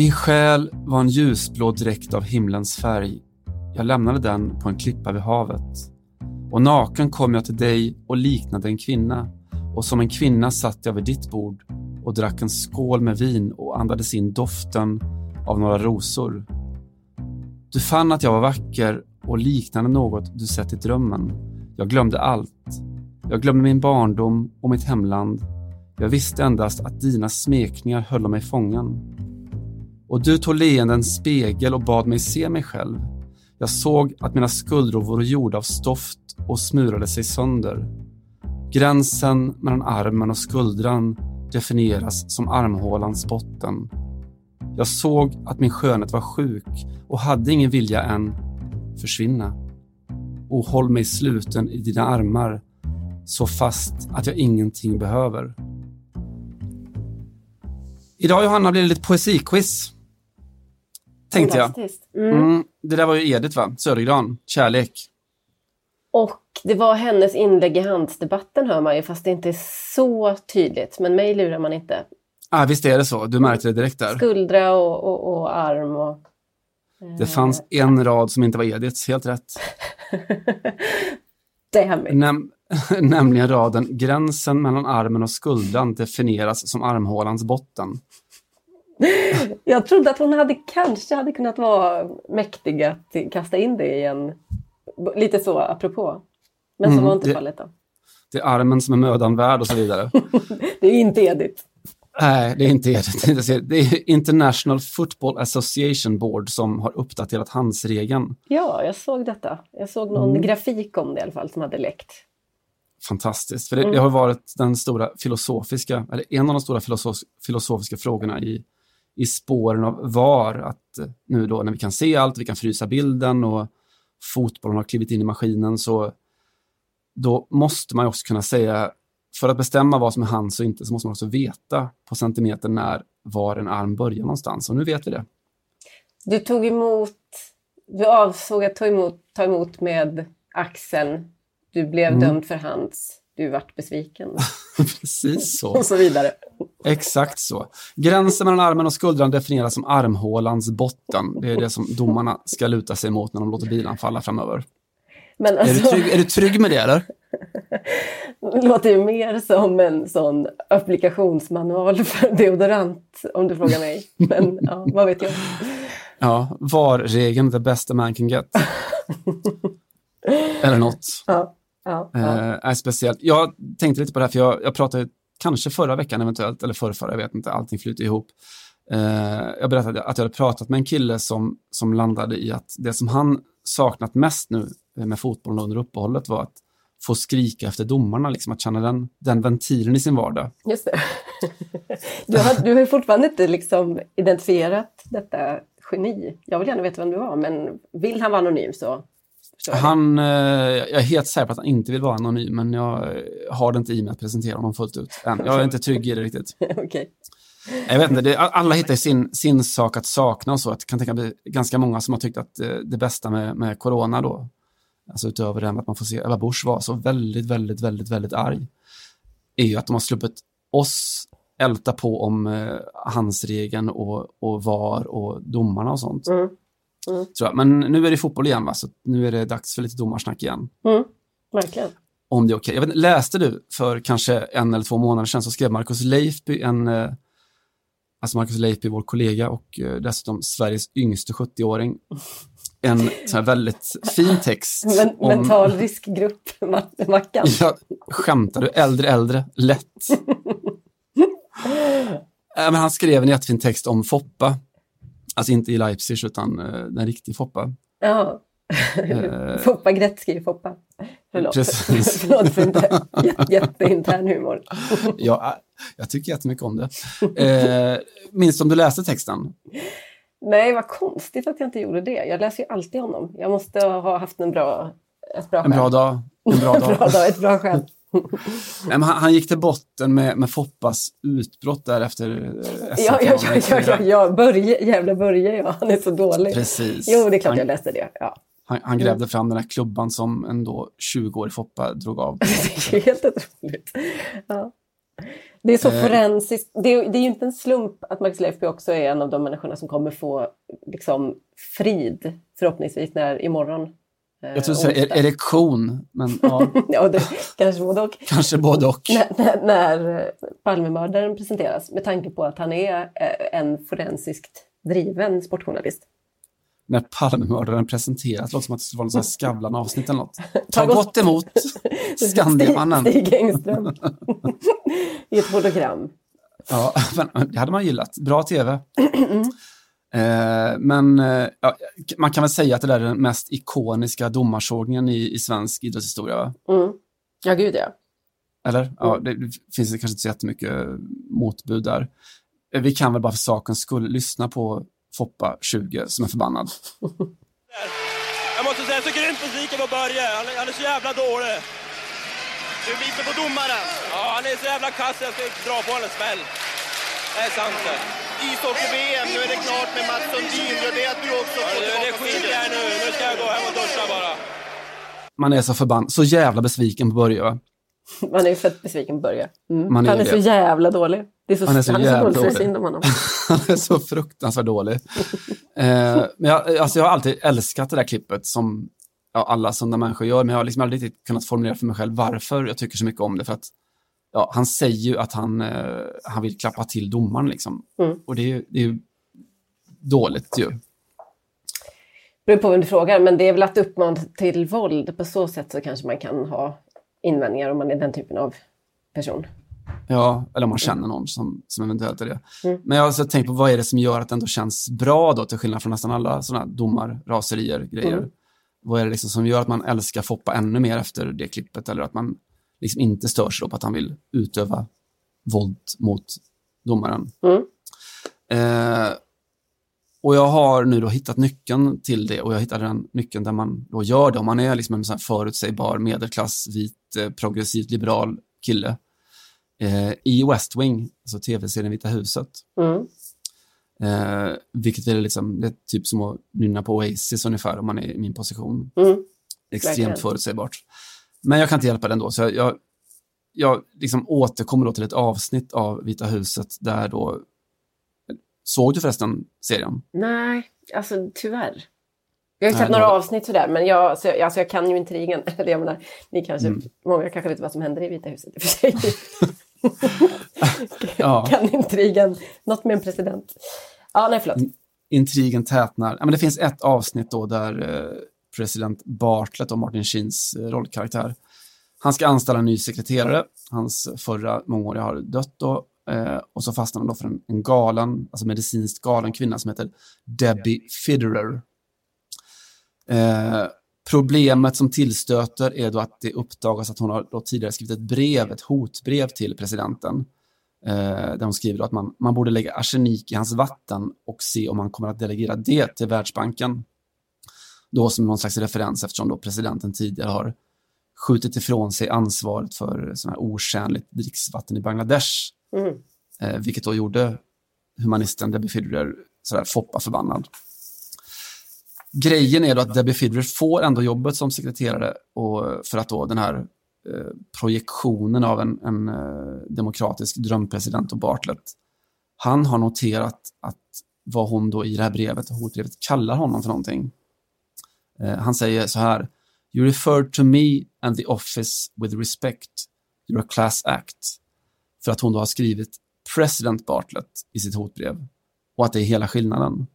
Min själ var en ljusblå dräkt av himlens färg. Jag lämnade den på en klippa vid havet. Och naken kom jag till dig och liknade en kvinna. Och som en kvinna satt jag vid ditt bord och drack en skål med vin och andades in doften av några rosor. Du fann att jag var vacker och liknande något du sett i drömmen. Jag glömde allt. Jag glömde min barndom och mitt hemland. Jag visste endast att dina smekningar höll mig fången. Och du tog leendens spegel och bad mig se mig själv. Jag såg att mina skuldror vore gjorda av stoft och smurade sig sönder. Gränsen mellan armen och skuldran definieras som armhålans botten. Jag såg att min skönhet var sjuk och hade ingen vilja än försvinna. Och håll mig sluten i dina armar så fast att jag ingenting behöver. Idag Johanna blir det lite poesiquiz. Tänkte jag. Mm. Mm, det där var ju Edith va? Södergran, Kärlek. Och det var hennes inlägg i handsdebatten hör man ju, fast det inte är så tydligt. Men mig lurar man inte. Ah, visst är det så, du märkte det direkt där. Skuldra och, och, och arm och... Det fanns en rad som inte var Ediths, helt rätt. Damn it. Näm nämligen raden Gränsen mellan armen och skuldran definieras som armhålans botten. Jag trodde att hon hade kanske hade kunnat vara mäktig att kasta in det i en... Lite så apropå. Men så Mm, var inte det- fallet då. Det är armen som är mödan värd och så vidare. Det är inte Edith. Nej, det är inte Edith. Det är International Football Association Board som har uppdaterat handsregeln. Ja, jag såg detta. Jag såg någon Mm. grafik om det i alla fall som hade läckt. Fantastiskt, för det, Mm. det har varit den stora filosofiska, eller en av de stora filosof, filosofiska frågorna i, i spåren av VAR, att eh, nu då när vi kan se allt, vi kan frysa bilden och fotbollen har klivit in i maskinen, så då måste man också kunna säga, för att bestämma vad som är hands och inte, så måste man också veta på centimeter när var en arm börjar någonstans, och nu vet vi det. Du tog emot... Du avsåg att ta emot, ta emot med axeln. Du blev Mm. dömd för hands. Du vart besviken. Precis så. Och så vidare. Exakt så. Gränsen mellan armen och skuldran definieras som armhålans botten. Det är det som domarna ska luta sig mot när de låter bilen falla framöver. Men Är, du alltså, trygg, är du trygg med det eller? det låter ju mer som en sån applikationsmanual för deodorant om du frågar mig. Men ja, vad vet jag. Ja, var-regeln, the best a man can get. Eller något. Ja, ja, ja. Eh, är speciellt. Jag tänkte lite på det här, för jag, jag pratade kanske förra veckan eventuellt, eller förra, förra jag vet inte, allting flyter ihop. Eh, jag berättade att jag hade pratat med en kille som, som landade i att det som han saknat mest nu med fotbollen under uppehållet var att få skrika efter domarna, liksom att känna den, den ventilen i sin vardag. Just det. Du har, du har fortfarande inte liksom identifierat detta geni. Jag vill gärna veta vem du var, men vill han vara anonym så. Han, eh, jag är helt säker på att han inte vill vara anonym, men jag eh, har det inte i mig att presentera honom fullt ut än. Jag är inte trygg i det riktigt. Okej. Jag vet inte, det, alla hittar sin, sin sak att sakna och så. Jag kan tänka mig ganska många som har tyckt att eh, det bästa med, med corona då, alltså utöver det med att man får se Ebba Busch vara så väldigt, väldigt, väldigt, väldigt arg, är ju att de har sluppit oss älta på om eh, handsregeln och, och VAR och domarna och sånt. Mm. Tror jag. Men nu är det fotboll igen, va? så nu är det dags för lite domarsnack igen. Mm. Verkligen. Om det är okej. Vet inte, Läste du för kanske en eller två månader sedan så skrev Marcus Leifby en eh, Alltså Marcus Leifby, vår kollega och eh, dessutom Sveriges yngste 70-åring. En sån här väldigt fin text. Men, om- Mental riskgrupp, Ma- Mackan. Ja, skämtar du? Äldre, äldre, lätt. Äh, men han skrev en jättefin text om Foppa. Alltså inte i Leipzig utan eh, den riktiga Foppa. Ja. Eh, Foppa Gretzky, Foppa. Förlåt, Precis. Förlåt för inte jä- jätteintern humor. ja, jag tycker jättemycket om det. Eh, minns du om du läste texten? Nej, vad konstigt att jag inte gjorde det. Jag läser ju alltid honom. Jag måste ha haft en bra, ett bra En bra dag. En bra En bra dag. dag, ett bra skäl. Nej, han, gick till botten med, med Foppas utbrott där efter eh, Ja, ja, ja, ja, ja, ja. Börje, jävla Börje, ja. Han är så dålig. Precis. Jo, det är klart han, jag läste det. Ja. han, han grävde fram den här klubban som en då 20-årig Foppa drog av. Det är helt otroligt. Ja. Det är så eh. forensiskt. Det är, det är ju inte en slump att Max Leifby också är en av de människorna som kommer få liksom, frid, förhoppningsvis, när imorgon. Eh, jag tror du säger erektion, men ja. ja det, kanske både och. Kanske både och. När, när, Palmemördaren presenteras, med tanke på att han är eh, en forensiskt driven sportjournalist när Palmemördaren presenteras. Låter som att det skulle vara något Skavlan-avsnitt eller något. Ta gott emot Skandiamannen. Stig Engström. I ett fotogram. Ja, det hade man gillat. Bra tv. Eh, men eh, ja, man kan väl säga att det där är den mest ikoniska domarsågningen i, i svensk idrottshistoria? Va? Mm. Ja, gud ja. Eller? Mm. Ja, det, det finns kanske inte så jättemycket motbud där. Eh, vi kan väl bara för sakens skull lyssna på Foppa 20 som är förbannad. Jag måste säga, jag är så grymt besviken på Börje. Han är, han är så jävla dålig. Du biter på domaren? Ja, han är så jävla kass jag ska dra på honom en smäll. Det är sant det. Ishockey-VM, nu är det klart med Mats Sundin. Gör det att du också får ja, Det skiter jag nu. Nu ska jag gå hem och duscha bara. Man är så förbannad, så jävla besviken på Börje va? Man är fett besviken på Börje. Mm. Han är, är så jävla dålig. Det är så, han är så, han jävla så dålig. om honom. han är så fruktansvärt dålig. eh, men jag, alltså jag har alltid älskat det där klippet som ja, alla sunda människor gör, men jag har liksom aldrig riktigt kunnat formulera för mig själv varför jag tycker så mycket om det. För att ja, han säger ju att han, eh, han vill klappa till domaren liksom. Mm. Och det är, det är ju dåligt ju. Det beror på vem du frågar, men det är väl att uppmana till våld. På så sätt så kanske man kan ha invändningar om man är den typen av person. Ja, eller om man känner någon som, som eventuellt är det. Mm. Men jag har alltså tänkt på vad är det som gör att det ändå känns bra då, till skillnad från nästan alla sådana domar, raserier, grejer. Mm. Vad är det liksom som gör att man älskar Foppa ännu mer efter det klippet eller att man liksom inte stör sig på att han vill utöva våld mot domaren. Mm. Eh, och jag har nu då hittat nyckeln till det och jag hittade den nyckeln där man då gör det. Om man är liksom en sån förutsägbar medelklass, vit, eh, progressivt liberal kille eh, i West Wing, alltså tv-serien Vita huset. Mm. Eh, vilket är liksom, det är typ som att nynna på Oasis ungefär om man är i min position. Mm. Extremt Verkligen. förutsägbart. Men jag kan inte hjälpa det ändå, så jag, jag, jag liksom återkommer då till ett avsnitt av Vita huset där då Såg du förresten serien? Nej, alltså tyvärr. Jag har sett några avsnitt sådär, men jag, så, alltså, jag kan ju intrigen. Eller jag menar, ni kanske, mm. många kanske vet vad som händer i Vita huset i och för sig. ja. Kan intrigen, något med en president. Ja, nej förlåt. Intrigen tätnar. Ja, men det finns ett avsnitt då där eh, president Bartlett och Martin Sheens eh, rollkaraktär, han ska anställa en ny sekreterare. Hans förra mångåriga har dött då Eh, och så fastnar han då för en, en galen, alltså medicinskt galen kvinna som heter Debbie Fidderer. Eh, problemet som tillstöter är då att det uppdagas att hon har då tidigare skrivit ett brev, ett hotbrev till presidenten. Eh, där hon skriver att man, man borde lägga arsenik i hans vatten och se om man kommer att delegera det till Världsbanken. Då som någon slags referens eftersom då presidenten tidigare har skjutit ifrån sig ansvaret för sån här otjänligt dricksvatten i Bangladesh Mm. Eh, vilket då gjorde humanisten Debbie Fidrer sådär foppa förbannad. Grejen är då att Debbie Fidrer får ändå jobbet som sekreterare och för att då den här eh, projektionen av en, en eh, demokratisk drömpresident och Bartlett, han har noterat att vad hon då i det här brevet, hotbrevet, kallar honom för någonting. Eh, han säger så här, You referred to me and the office with respect. You're a class act för att hon då har skrivit President Bartlett i sitt hotbrev och att det är hela skillnaden.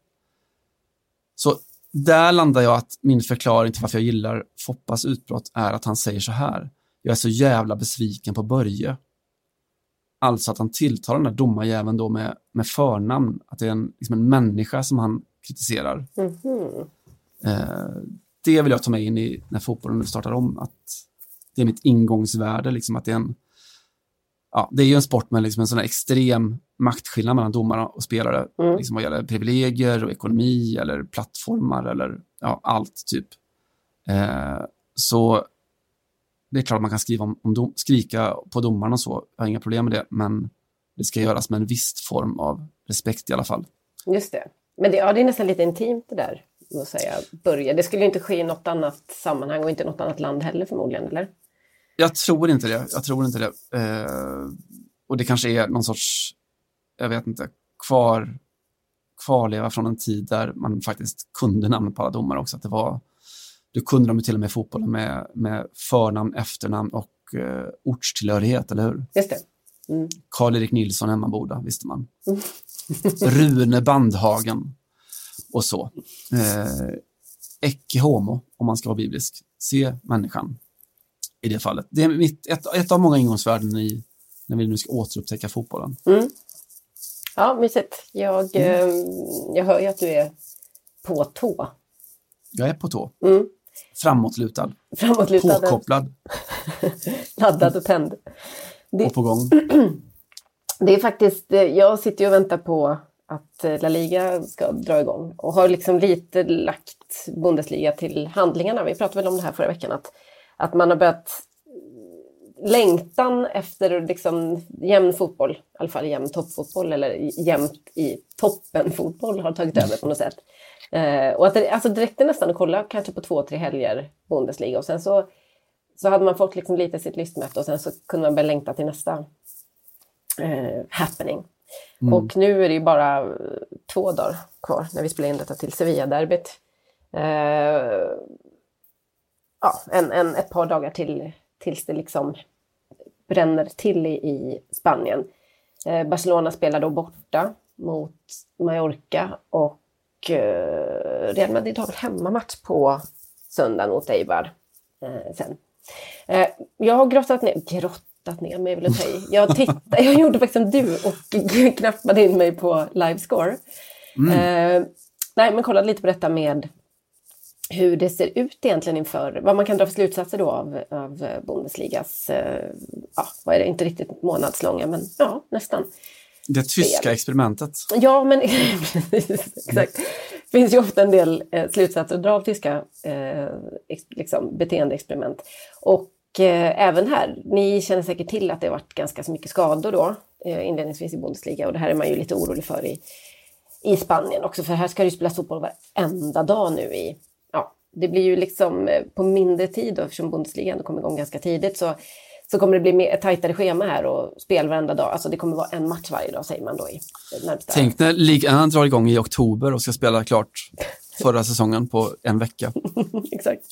Så där landar jag att min förklaring till varför jag gillar Foppas utbrott är att han säger så här. Jag är så jävla besviken på Börje. Alltså att han tilltalar den där domarjäveln då med, med förnamn. Att det är en, liksom en människa som han kritiserar. Mm -hmm eh, det vill jag ta med in i när fotbollen nu startar om. Att det är mitt ingångsvärde, liksom att det är en ja, det är ju en sport med liksom en sån extrem maktskillnad mellan domare och spelare. Mm. Liksom vad gäller privilegier och ekonomi eller plattformar eller ja, allt typ. Eh, så det är klart att man kan skriva om, om dom, skrika på domarna och så. Jag har inga problem med det, men det ska göras med en viss form av respekt i alla fall. Just det. Men det, ja, det är nästan lite intimt det där, att säga, börja. Det skulle inte ske i något annat sammanhang och inte i något annat land heller förmodligen, eller? Jag tror inte det. Jag tror inte det. Eh, och det kanske är någon sorts, jag vet inte, kvar, kvarleva från en tid där man faktiskt kunde namnet på alla domare också. Att det var, du kunde dem till och med i fotbollen med, med förnamn, efternamn och eh, ortstillhörighet, eller hur? Just det. Mm. Karl-Erik Nilsson Emmaboda visste man. Mm. Rune Bandhagen och så. Eh, Ecce homo, om man ska vara biblisk. Se människan i det fallet. Det är mitt, ett, ett av många ingångsvärden i, när vi nu ska återupptäcka fotbollen. Mm. Ja, mysigt. Jag, mm. eh, jag hör ju att du är på tå. Jag är på tå. Mm. Framåtlutad. Framåtlutad. Påkopplad. Laddad och tänd. Det, och på gång. Det är faktiskt, eh, jag sitter ju och väntar på att eh, La Liga ska dra igång och har liksom lite lagt Bundesliga till handlingarna. Vi pratade väl om det här förra veckan, att, att man har börjat eh, längtan efter liksom jämn fotboll, i alla fall jämn toppfotboll eller jämnt i toppen fotboll har tagit över på något sätt. Eh, och att det, alltså det räckte nästan att kolla kanske på två, tre helger Bundesliga och sen så, så hade man fått liksom lite sitt lystmöte och sen så kunde man börja längta till nästa eh, happening. Mm. Och nu är det ju bara eh, två dagar kvar när vi spelar in detta till Sevilla-derbyt. Eh, ja, en, en, ett par dagar till tills det liksom bränner till i, i Spanien. Eh, Barcelona spelar då borta mot Mallorca och eh, Real Madrid har väl hemmamatch på söndag mot Eibar eh, sen. Eh, jag har grottat ner, grottat ner mig vill jag säga. Jag, tittade, jag gjorde faktiskt som du och knappade in mig på Livescore. Mm. Eh, nej, men kollade lite på detta med hur det ser ut egentligen inför, vad man kan dra för slutsatser då av, av Bundesligas, eh, ja, vad är det, inte riktigt månadslånga, men ja, nästan. Det tyska spel. experimentet. Ja, men exakt. Det finns ju ofta en del eh, slutsatser att dra av tyska eh, ex, liksom, beteendeexperiment. Och eh, även här, ni känner säkert till att det har varit ganska så mycket skador då eh, inledningsvis i Bundesliga och det här är man ju lite orolig för i, i Spanien också, för här ska det ju spelas fotboll varenda dag nu i det blir ju liksom eh, på mindre tid då, eftersom Bundesliga ändå kommer igång ganska tidigt så, så kommer det bli mer, ett tajtare schema här och spel varenda dag. Alltså det kommer vara en match varje dag säger man då i närmsta. Tänk när ligan drar igång i oktober och ska spela klart förra säsongen på en vecka. Exakt.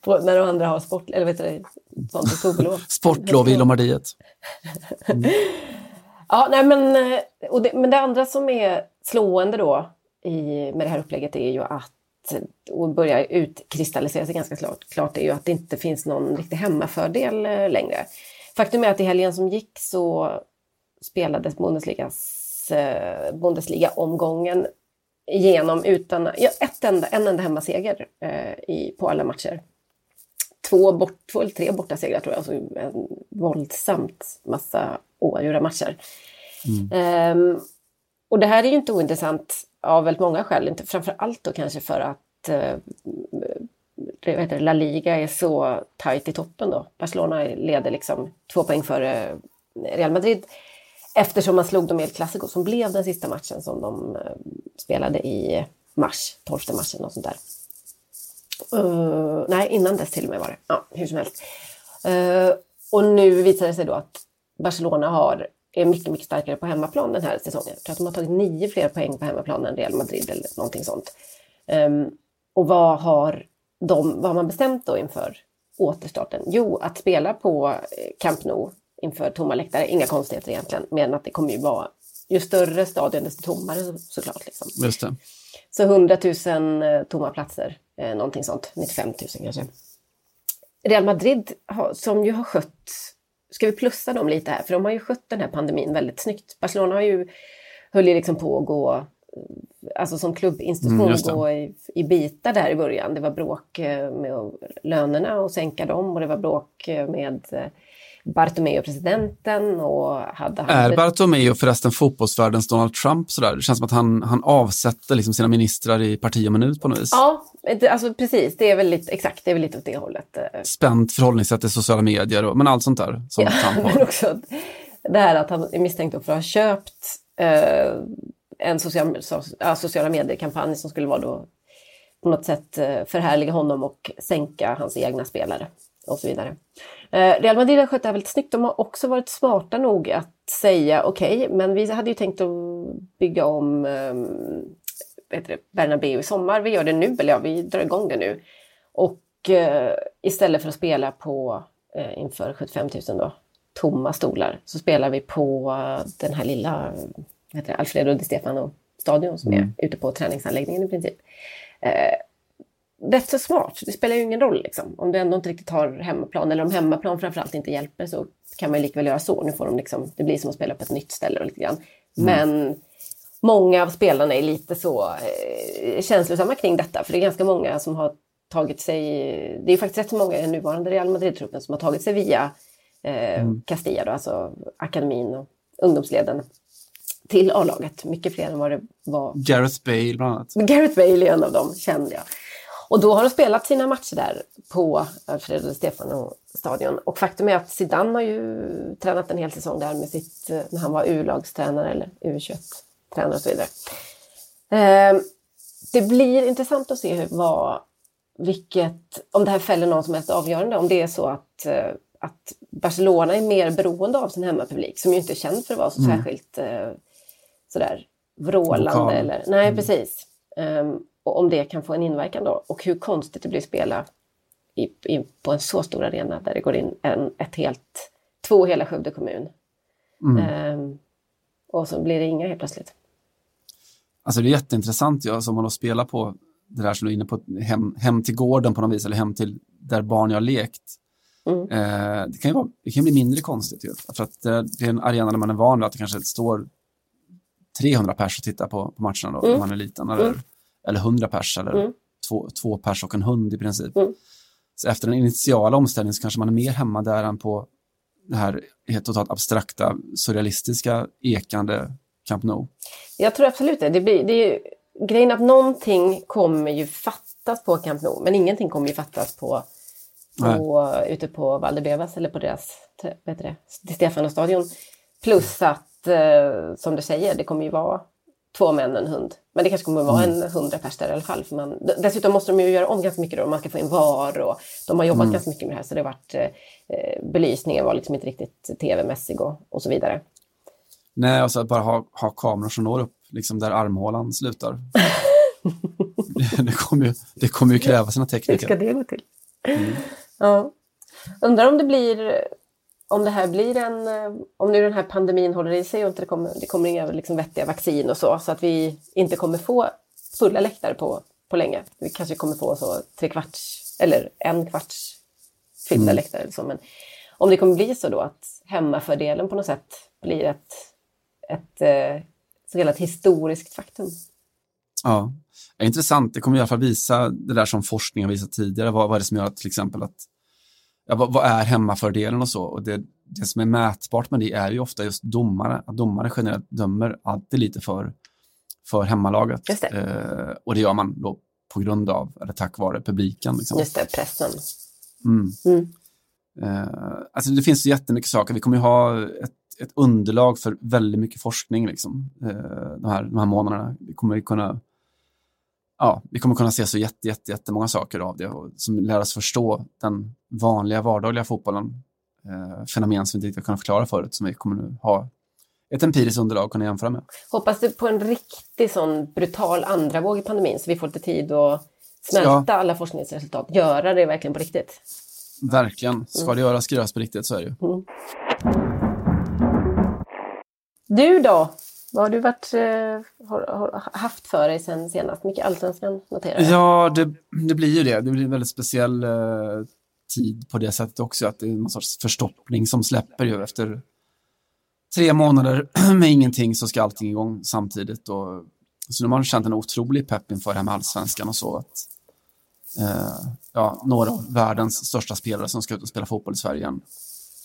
På, när de andra har sport, eller vet du, sånt oktoberlov. Sportlov i Lombardiet. Mm. ja, nej men, eh, och det, men det andra som är slående då i, med det här upplägget är ju att och börjar utkristallisera sig ganska klart, klart är ju att det inte finns någon riktig hemmafördel eh, längre. Faktum är att i helgen som gick så spelades Bundesligas, eh, Bundesliga-omgången igenom utan ja, ett enda, en enda hemmaseger eh, i, på alla matcher. Två, bort, två eller tre bortasegrar tror jag, alltså en våldsamt massa oavgjorda matcher. Mm. Um, och det här är ju inte ointressant av väldigt många skäl, inte framför allt då kanske för att eh, La Liga är så tajt i toppen då. Barcelona leder liksom två poäng före Real Madrid eftersom man slog dem i El Clasico som blev den sista matchen som de eh, spelade i mars, 12 mars eller något sånt där. Uh, nej, innan dess till och med var det. Ja, hur som helst. Uh, och nu visar det sig då att Barcelona har är mycket, mycket starkare på hemmaplan den här säsongen. Jag tror att de har tagit nio fler poäng på hemmaplan än Real Madrid eller någonting sånt. Um, och vad har, de, vad har man bestämt då inför återstarten? Jo, att spela på eh, Camp Nou inför tomma läktare, inga konstigheter egentligen, men att det kommer ju vara, ju större stadion desto tommare såklart. Liksom. Just det. Så 100 000 eh, tomma platser, eh, någonting sånt, 95 000 kanske. Real Madrid, har, som ju har skött ska vi plussa dem lite här? För de har ju skött den här pandemin väldigt snyggt. Barcelona har ju, höll ju liksom på att gå, alltså som klubbinstitution, mm, gå i, i, bitar där i början. Det var bråk eh, med lönerna och sänka dem och det var bråk eh, med eh, Bartomeu-presidenten och hade... Är Bartomeu förresten fotbollsvärldens Donald Trump? Sådär? Det känns som att han, han avsätter liksom sina ministrar i parti och minut på något vis. Ja, alltså precis. Det är väl lite, exakt, det är väl lite åt det hållet. Eh. Spänt förhållningssätt till sociala medier, och, men allt sånt där som ja, Trump har. Men också det här att han är misstänkt för att ha köpt eh, en social, so, sociala medier-kampanj som skulle vara då på något sätt eh, förhärliga honom och sänka hans egna spelare. och så vidare. Eh, Real Madrid har skött det här väldigt snyggt. De har också varit smarta nog att säga okej, okay, men vi hade ju tänkt att bygga om eh, Bernabéu i sommar. Vi gör det nu, eller ja, vi drar igång det nu. Och eh, istället för att spela på eh, inför 75 000 då, tomma stolar så spelar vi på eh, den här lilla heter det, Alfredo Di Stefano stadion som mm. är ute på träningsanläggningen i princip. Eh, rätt så smart. Det spelar ju ingen roll liksom. Om du ändå inte riktigt har hemmaplan eller om hemmaplan framförallt inte hjälper så kan man likväl göra så. Nu får de liksom, det blir som att spela på ett nytt ställe och lite grann. Mm. Men många av spelarna är lite så eh, känslosamma kring detta för det är ganska många som har tagit sig, det är faktiskt rätt så många i den nuvarande Real Madrid-truppen som har tagit sig via eh, mm. Castilla, då, alltså akademin och ungdomsleden till A-laget. Mycket fler än vad det var. Gareth Bale bland annat. Gareth Bale är en av dem, kände jag. Och då har de spelat sina matcher där på Alfredo Stefano-stadion. Och faktum är att Zidane har ju tränat en hel säsong där med sitt, eh, när han var U-lagstränare eller U21-tränare och så vidare. Eh, det blir intressant att se vad, vilket, om det här fäller någon som helst avgörande. Om det är så att, eh, att Barcelona är mer beroende av sin hemmapublik som ju inte är känd för att vara så mm. särskilt sådär vrålande. Eller, nej, mm. precis. Um, och om det kan få en inverkan då. Och hur konstigt det blir att spela i, i, på en så stor arena där det går in en, ett helt, två hela Skövde kommun. Mm. Um, och så blir det inga helt plötsligt. Alltså det är jätteintressant ja, som man då spelar på det där som du är inne på, hem, hem till gården på något vis, eller hem till där barn jag har lekt. Mm. Eh, det, kan ju vara, det kan bli mindre konstigt ju, för att det, det, är en arena där man är van vid att det kanske står 300 pers och tittar på, på matcherna då, mm. när man är liten. Eller. Eller 100 pers, eller mm. två, två pers och en hund i princip. Mm. Så efter den initiala omställningen så kanske man är mer hemma där än på det här helt totalt abstrakta, surrealistiska, ekande Camp Nou. Jag tror absolut det. Det, blir, det är ju, grejen att någonting kommer ju fattas på Camp Nou, men ingenting kommer ju fattas på, på ute på Valdebebas eller på deras, vad heter det, Stefano-stadion. Plus att eh, som du säger, det kommer ju vara två män och en hund. Men det kanske kommer att vara mm. en hundra pers där i alla fall. För man, dessutom måste de ju göra om ganska mycket då, man ska få in VAR och de har jobbat mm. ganska mycket med det här så det har varit eh, belysningen var liksom inte riktigt tv-mässig och, och så vidare. Nej, och så att bara ha, ha kameror som når upp liksom där armhålan slutar. det, kommer ju, det kommer ju kräva sina tekniker. Hur ska det gå till? Mm. Ja. Undrar om det blir om det här blir en, eh, om nu den här pandemin håller i sig och inte det kommer, det kommer inga liksom vettiga vaccin och så, så att vi inte kommer få fulla läktare på, på länge. Vi kanske kommer få så tre kvarts eller en kvarts fyllda mm. läktare. Eller så. Men om det kommer bli så då att hemmafördelen på något sätt blir ett, ett eh, så kallat historiskt faktum. Ja, intressant. Det kommer i alla fall visa det där som forskning har visat tidigare. Vad, vad är det som gör att till exempel att ja, vad, vad, är hemmafördelen och så. Och det, det som är mätbart med det är ju ofta just domare. Att domare generellt dömer alltid lite för, för hemmalaget. Det. Eh, och det gör man då på grund av, eller tack vare publiken. Liksom. Just det, pressen. Mm. Mm. Eh, alltså det finns jättemycket saker. Vi kommer ju ha ett, ett underlag för väldigt mycket forskning liksom, eh, de, här, de här månaderna. Vi kommer kunna ja, vi kommer kunna se så jätte, jätte, jättemånga saker av det och som lär oss förstå den vanliga vardagliga fotbollen. Eh, fenomen som vi inte kunnat förklara förut, som vi kommer nu ha ett empiriskt underlag att kunna jämföra med. Hoppas du på en riktig sån brutal andra våg i pandemin så vi får lite tid att smälta ja. alla forskningsresultat, göra det verkligen på riktigt. Verkligen. Ska mm. det göras, ska det göras på riktigt, så är det ju. Mm. Du då? Vad har du varit, eh, har, har haft för dig sen senast? Mycket allsvenskan noterar jag. Ja, det, det blir ju det. Det blir en väldigt speciell eh, tid på det sättet också. Att det är en sorts förstoppning som släpper ju efter tre månader med ingenting så ska allting igång samtidigt. Och, så nu har man känt en otrolig pepp inför det här med allsvenskan och så. Att, eh, ja, några av världens största spelare som ska ut och spela fotboll i Sverige igen.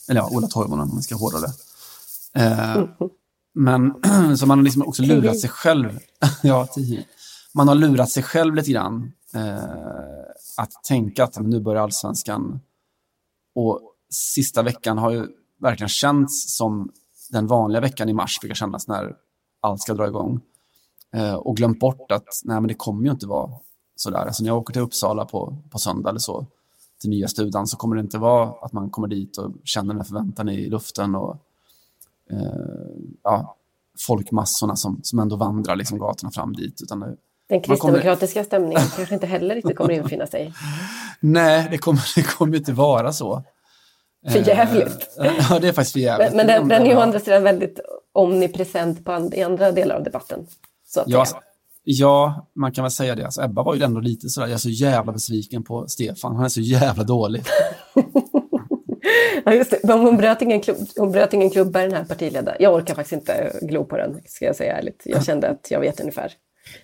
Eller ja, Ola Toivonen om vi ska hårdra det. Eh. Men så man har liksom också lurat sig själv. ja, tio. Man har lurat sig själv lite grann. Eh, att tänka att nu börjar allsvenskan. Och sista veckan har ju verkligen känts som den vanliga veckan i mars brukar kännas när allt ska dra igång. Eh, och glömt bort att nej, men det kommer ju inte vara sådär. Alltså när jag åker till Uppsala på, på söndag eller så, till nya studan så kommer det inte vara att man kommer dit och känner den här förväntan i luften och ja, folkmassorna som, som ändå vandrar liksom gatorna fram dit. Utan det, Den kristdemokratiska stämningen kanske inte heller riktigt kommer infinna sig. nej, det kommer, det kommer inte vara så. För jävligt. Eh, ja, det är faktiskt för jävligt. Men, men den, den är ju å andra sidan väldigt omnipresent på and, i andra delar av debatten. Så att Ja, ja, man kan väl säga det. Alltså, Ebba var ju ändå lite sådär, jag är så jävla besviken på Stefan, han är så jävla dålig. Ja, just det. Men hon bröt ingen, klubb, hon bröt ingen klubba den här partiledaren. Jag orkar faktiskt inte glo på den, ska jag säga ärligt. Jag kände att jag vet ungefär.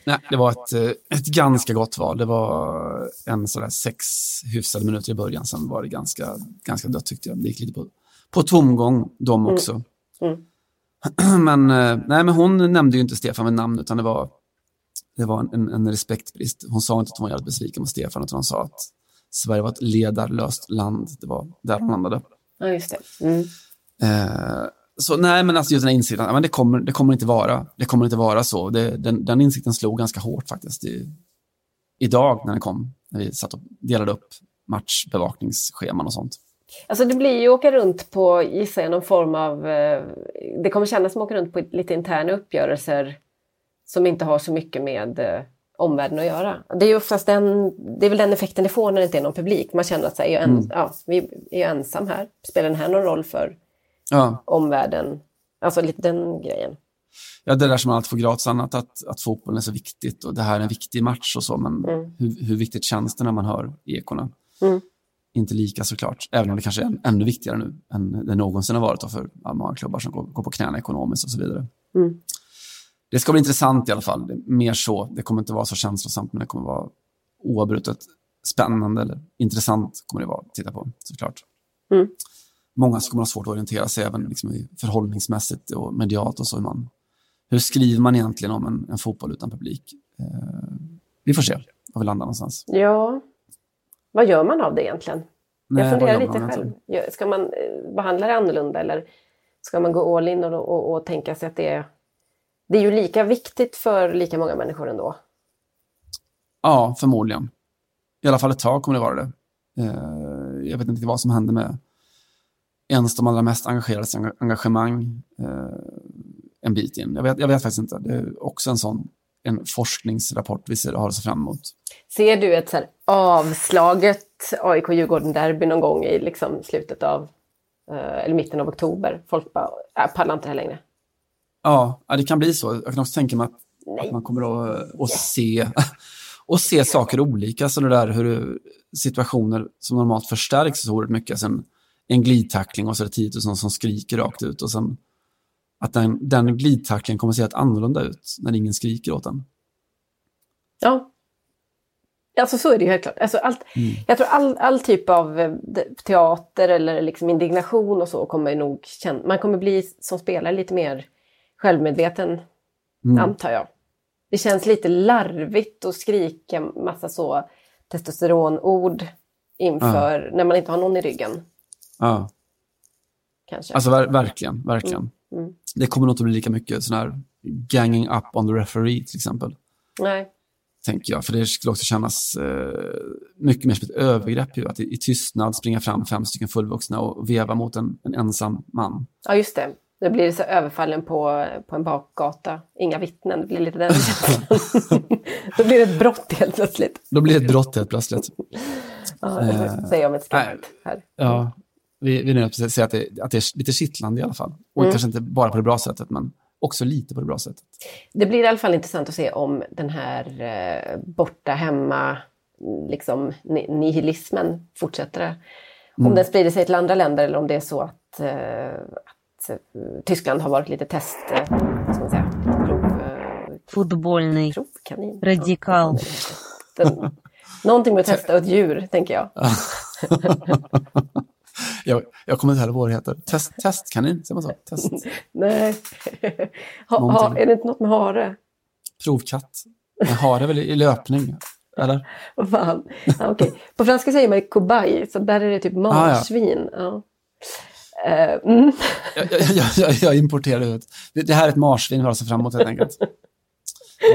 Nej, det var ett, eh, ett ganska gott val. Det var en sådär sex hyfsade minuter i början, sen var det ganska, ganska dött tyckte jag. Det gick lite på, på tomgång, de också. Mm. Men, eh, nej, men hon nämnde ju inte Stefan med namn, utan det var, det var en, en respektbrist. Hon sa inte att hon var jävligt besviken på Stefan, utan hon sa att Sverige var ett ledarlöst land. Det var där hon landade. Ja, just det. Mm. Eh, så nej, men alltså just den här insikten, men det kommer, det kommer inte vara, det kommer inte vara så. Det, den, den insikten slog ganska hårt faktiskt i, idag när den kom, när vi satt och delade upp matchbevakningsscheman och sånt. Alltså det blir ju åka runt på, gissar jag, någon form av... Eh, det kommer kännas som att åka runt på lite interna uppgörelser som inte har så mycket med eh, omvärlden att göra. Det är ju oftast den, det är väl den effekten det får när det inte är någon publik. Man känner att så här, är jag en, ja, vi är ensam här. Spelar den här någon roll för Ja, omvärlden? Alltså lite den grejen. ja det där som man alltid får gratis annat, att, att fotbollen är så viktigt och det här är en viktig match och så, men hur, hur viktigt känns det när man hör ekorna? Mm. Inte lika såklart, även om det kanske är än- ännu viktigare nu än det någonsin har varit för många klubbar som går, går på knäna ekonomiskt och så vidare. Mm. Det ska bli intressant i alla fall, mer så. Det kommer inte vara så känslosamt, men det kommer vara oavbrutet spännande eller intressant kommer det vara att titta på såklart. Mm. Många kommer ha svårt att orientera sig även liksom i förhållningsmässigt och medialt och så. Hur, man, hur skriver man egentligen om en, en fotboll utan publik? Eh, vi får se var vi landar någonstans. Ja, vad gör man av det egentligen? Nej, jag funderar lite själv. egentligen? Ska man eh, behandla det annorlunda eller ska man gå all in och, och, och tänka sig att det är... Det är ju lika viktigt för lika många människor ändå. Ja, förmodligen. I alla fall ett tag kommer det vara det. Eh, jag vet inte vad som händer med ens de allra mest engagerades enga- engagemang eh, en bit in. Jag vet, jag vet faktiskt inte. Det är också en sån en forskningsrapport vi ser, har att se fram emot. Ser du ett så avslaget AIK-Djurgården-derby någon gång i liksom slutet av, eh, eller mitten av oktober? Folk bara, jag pallar inte det här längre. Ja, det kan bli så. Jag kan också tänka mig att, Nej. man kommer att, att se, och se saker olika. Så det där hur situationer som normalt förstärks så oerhört mycket. Sen en glidtackling och så är det 10 000 som skriker rakt ut. Och sen att den, den glidtacklingen kommer att se helt annorlunda ut när ingen skriker åt den. Ja. Alltså så är det ju helt klart. Alltså, allt, Mm. Jag tror all, all typ av eh, teater eller liksom indignation och så kommer nog känna, man kommer bli som spelare lite mer självmedveten, Mm. antar jag. Det känns lite larvigt att skrika massa så testosteronord inför, när man inte har någon i ryggen. Ja, Kanske. alltså ver verkligen, verkligen. Mm. Det kommer nog inte bli lika mycket sån här ganging up on the referee till exempel. Nej. tänker jag. För det skulle också kännas eh, mycket mer som ett övergrepp ju, att i, i tystnad springa fram fem stycken fullvuxna och veva mot en, en ensam man. Ja, just det. Nu blir det så överfallen på, på en bakgata. Inga vittnen. Det blir lite den känslan. Då blir det ett brott helt plötsligt. Då blir det ett brott helt plötsligt. Ja, det Eh, säger jag med ett nej. skratt här. Ja, vi, vi är nöjda på att säga att det, att det är lite kittlande i alla fall. Och Mm. kanske inte bara på det bra sättet, men också lite på det bra sättet. Det blir i alla fall intressant att se om den här eh, borta hemma liksom, ni- nihilismen fortsätter. Om den sprider sig till andra länder eller om det är så att, eh, Eh, Tyskland har varit lite test... Vad ska man säga? Prov, eh, Fotbollning. Provkanin. Radikal. Den, någonting med att testa ett djur, tänker jag. jag, jag kommer inte heller ihåg vad det heter. Test, testkanin, säger man så? Test. Nej. Ha, ha, är det inte något med hare? Provkatt. Men hare är väl i löpning? Eller? Fan. Ja, okay. På franska säger man kobaj, så där är det typ marsvin. Ah, ja. ja. Eh, mm. Jag, jag, jag, jag, importerar ut. Det, det här är ett marsvin vi har att se fram emot helt enkelt.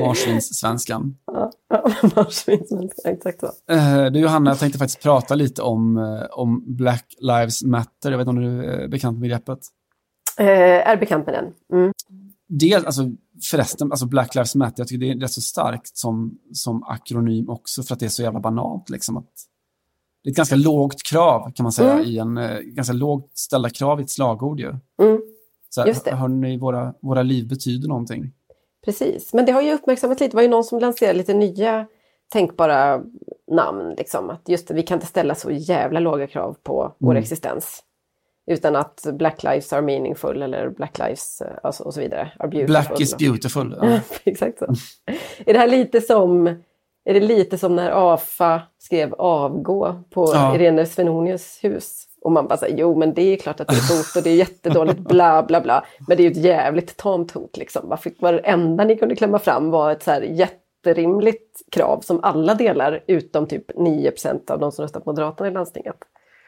Marsvinssvenskan. Ja, marsvinssvenskan, exakt så. Eh, du Johanna, jag tänkte faktiskt prata lite om, eh, om Black Lives Matter. Jag vet inte om du är bekant med begreppet? Eh, är bekant med den. Mm. Dels, alltså, förresten, alltså Black Lives Matter, jag tycker det är rätt så starkt som, som akronym också för att det är så jävla banalt. Liksom, att det är ett ganska lågt krav kan man säga, Mm. i en, eh, ganska lågt ställda krav i ett slagord ju. Mm. Så här, det. Hörni, våra, våra liv betyder någonting. Precis, men det har ju uppmärksammats lite. Det var ju någon som lanserade lite nya tänkbara namn. Liksom. Att just vi kan inte ställa så jävla låga krav på vår Mm. existens. Utan att Black Lives are meaningful eller Black Lives eh, alltså, och så vidare. Are beautiful. Black is beautiful. Ja. Exakt så. är det här lite som, är det lite som när AFA skrev avgå på Ja. Irene Svenonius hus? Och man bara säger, jo men det är klart att det är ett hot och det är jättedåligt, bla bla bla. Men det är ju ett jävligt tamt hot liksom. Varför var det enda ni kunde klämma fram var ett så här jätterimligt krav som alla delar utom typ 9% av de som röstat på Moderaterna i landstinget.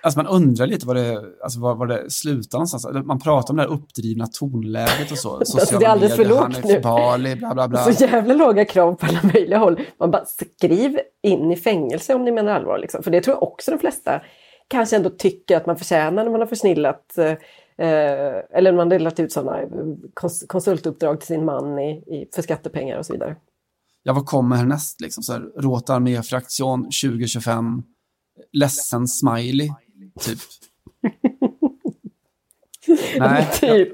Alltså man undrar lite vad det, alltså var, var det slutar någonstans. Man pratar om det här uppdrivna tonläget och så. Alltså, det är alldeles för lågt nu. Bali, bla bla bla. Så jävla låga krav på alla möjliga håll. Man bara skriv in i fängelse om ni menar allvar. Liksom. För det tror jag också de flesta kanske ändå tycker att man förtjänar när man har försnillat eh, eller när man delat ut sådana eh, kons- konsultuppdrag till sin man i, i, för skattepengar och så vidare. Ja, vad kommer härnäst? Liksom? Så här, Råta arméfraktion 2025. Ledsen smiley, typ. Nej, typ.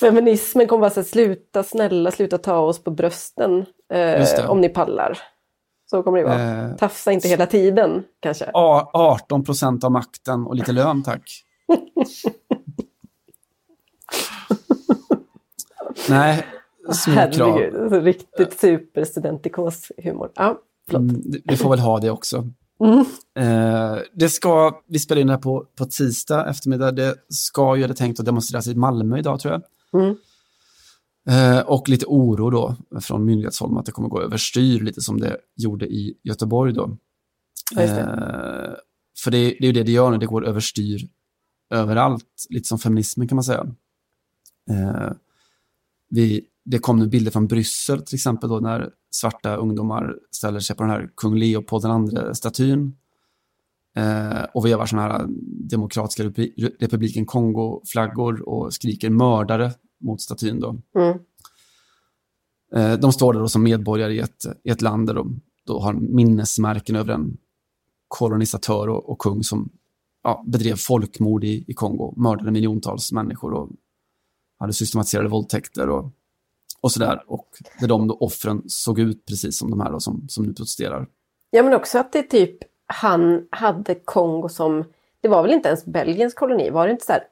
Feminismen kommer bara säga sluta snälla, sluta ta oss på brösten eh, om ni pallar. Så kommer det vara. Eh, Tafsa inte hela tiden kanske. A- 18 procent av makten och lite lön, tack. Nej, små krav. Herregud, alltså, riktigt superstudentikos humor. Ja. Mm, vi får väl ha det också. Mm. Eh, det ska, vi spelar in det här på, på tisdag eftermiddag. Det ska ju, det tänkt att demonstreras i Malmö idag tror jag. Mm. Eh, och lite oro då från myndighetshåll att det kommer gå överstyr lite som det gjorde i Göteborg då. Det. Eh, för det, det är ju det det gör nu, det går överstyr överallt, lite som feminismen kan man säga. Eh, vi, det kom nu bilder från Bryssel till exempel då när svarta ungdomar ställer sig på den här kung Leopold II-statyn eh, och vevar sådana här demokratiska Repu- republiken Kongo-flaggor och skriker mördare mot statyn då. Mm. Eh, De står där då som medborgare i ett, i ett land där de då har minnesmärken över en kolonisatör och, och kung som ja, bedrev folkmord i, i Kongo, mördade miljontals människor och hade systematiserade våldtäkter och, och sådär. Och det är de då offren såg ut precis som de här då, som, som nu protesterar. Ja men också att det typ han hade Kongo som, det var väl inte ens Belgiens koloni, var det inte så här,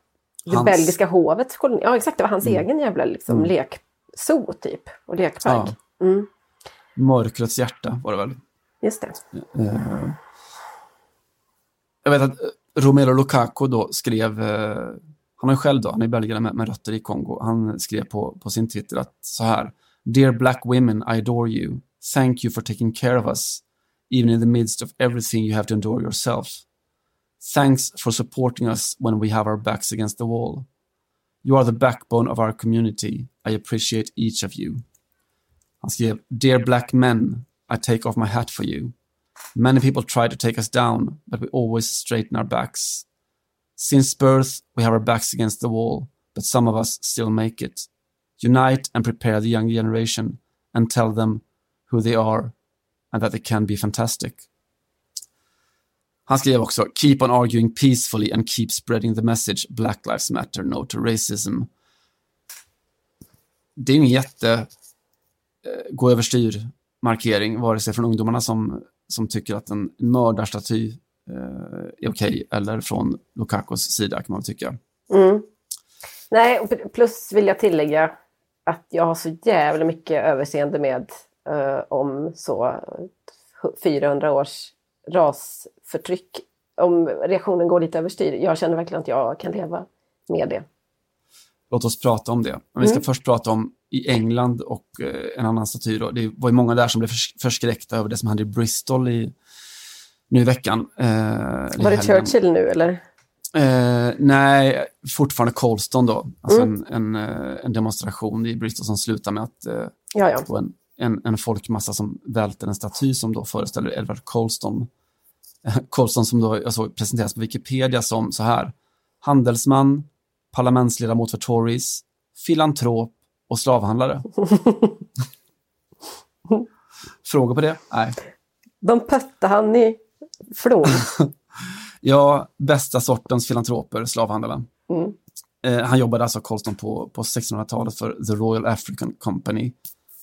det Hans. belgiska hovets koloni? Ja exakt, det var hans Mm. egen jävla liksom, Mm. lekzoo typ och lekpark. Ja. Mm, Mörkrets hjärta var det väl. just det. Eh, jag vet att Romero Lukaku då skrev, eh, han har ju själv då, han är belgare med, med rötter i Kongo, han skrev på, på sin Twitter att så här, Dear black women, I adore you. Thank you for taking care of us, even in the midst of everything you have to endure yourself. Thanks for supporting us when we have our backs against the wall. You are the backbone of our community. I appreciate each of you. Han skrev, Dear black men, I take off my hat for you. Many people try to take us down, but we always straighten our backs. Since birth, we have our backs against the wall, but some of us still make it. Unite and prepare the young generation and tell them who they are and that they can be fantastic. Han skrev också “Keep on arguing peacefully and keep spreading the message Black Lives Matter, no to racism”. Det är ingen jätte eh, gå överstyr markering, vare sig från ungdomarna som, som tycker att en mördarstaty är okej, eller från Lukakos sida kan man tycka. Mm. Nej, och plus vill jag tillägga att jag har så jävla mycket överseende med eh, om så 400 års rasförtryck. Om reaktionen går lite överstyr. Jag känner verkligen att jag kan leva med det. Låt oss prata om det. Men vi ska Mm. först prata om i England och eh, en annan staty. Då. Det var ju många där som blev förs- förskräckta över det som hände i Bristol i, nu i veckan. Eh, Var det. Churchill nu eller? Eh, nej, fortfarande Colston då. Alltså Mm. en, en, eh, en demonstration i Bristol som slutar med att eh, Ja, en, en, en folkmassa som välter en staty som då föreställer Edward Colston. Colston som då jag såg presenteras på Wikipedia som så här. Handelsman, parlamentsledamot för Tories, filantrop och slavhandlare. Frågor på det? Nej. De pötte han i flon. Ja, bästa sortens filantroper, slavhandlare. Mm. Eh, han jobbade alltså Colston på, på 1600-talet för The Royal African Company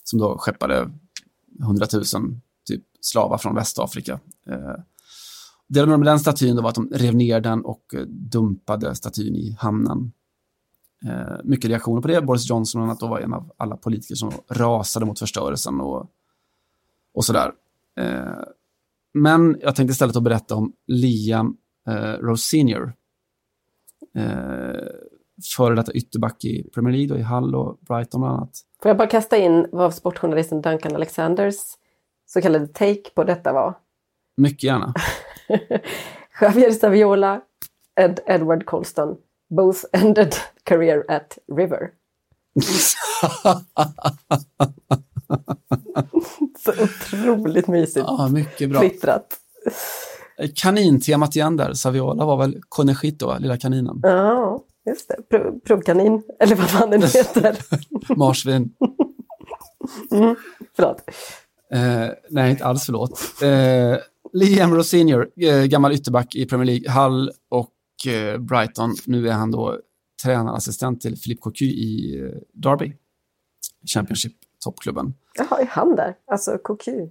som då skeppade 100 000 typ, slavar från Västafrika. Eh, det de gjorde med den statyn då var att de rev ner den och eh, dumpade statyn i hamnen. Eh, mycket reaktioner på det. Boris Johnson bland annat, då var en av alla politiker som rasade mot förstörelsen och, och sådär. Eh, men jag tänkte istället att berätta om Liam eh, Rose Senior. Eh, före detta ytterback i Premier League, då, i Hull och Brighton bland annat. Får jag bara kasta in vad sportjournalisten Duncan Alexanders så kallade take på detta var? Mycket gärna. Javier Saviola and Edward Colston both ended career at River. Så otroligt mysigt ja, mycket bra. twittrat. Kanintemat igen där. Saviola var väl Conejito, lilla kaninen. Ja, just det. Pro- provkanin, eller vad fan den heter. Marsvin. Förlåt. Eh, nej, inte alls förlåt. Eh, Liam Rose Senior, eh, gammal ytterback i Premier League, Hull och eh, Brighton. Nu är han då tränarassistent till Philippe Cocu i eh, Derby, Championship, toppklubben. Jaha, är han där? Alltså Cocu.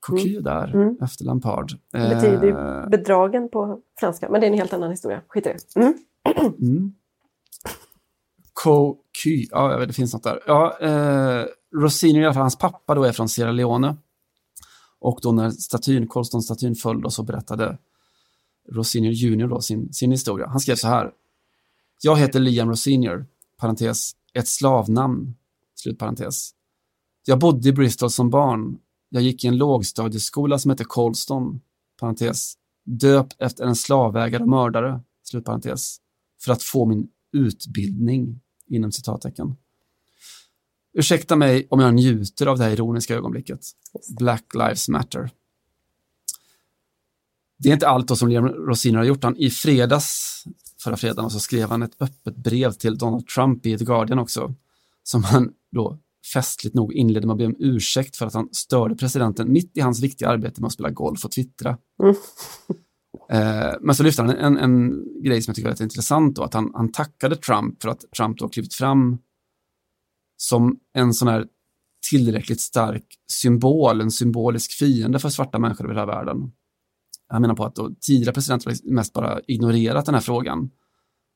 Cocu är där, Mm. efter Lampard. Det betyder Eh, ju bedragen på franska, men det är en helt annan historia. Skit i det. Mm. Mm. Cocu, ja, jag vet, det finns något där. Ja, eh, Rossini, i alla fall, hans pappa då är från Sierra Leone. Och då när statyn, Colston-statyn föll då, så berättade Rossini Junior då sin, sin historia. Han skrev så här. Jag heter Liam Rossinior, parentes, ett slavnamn, slutparentes. Jag bodde i Bristol som barn. Jag gick i en lågstadieskola som hette Colston, parentes, döpt efter en slavägare och mördare, slutparentes, för att få min utbildning, inom citattecken. Ursäkta mig om jag njuter av det här ironiska ögonblicket. Black Lives Matter. Det är inte allt då som Liam Rosiner har gjort. Han, I fredags, förra fredagen, så skrev han ett öppet brev till Donald Trump i The Guardian också, som han då festligt nog inledde med att be om ursäkt för att han störde presidenten mitt i hans viktiga arbete med att spela golf och twittra. Mm. Eh, men så lyfter han en, en grej som jag tycker är intressant då, att han, han tackade Trump för att Trump då klivit fram som en sån här tillräckligt stark symbol, en symbolisk fiende för svarta människor över hela världen. Han menar på att då, tidigare presidenter mest bara ignorerat den här frågan,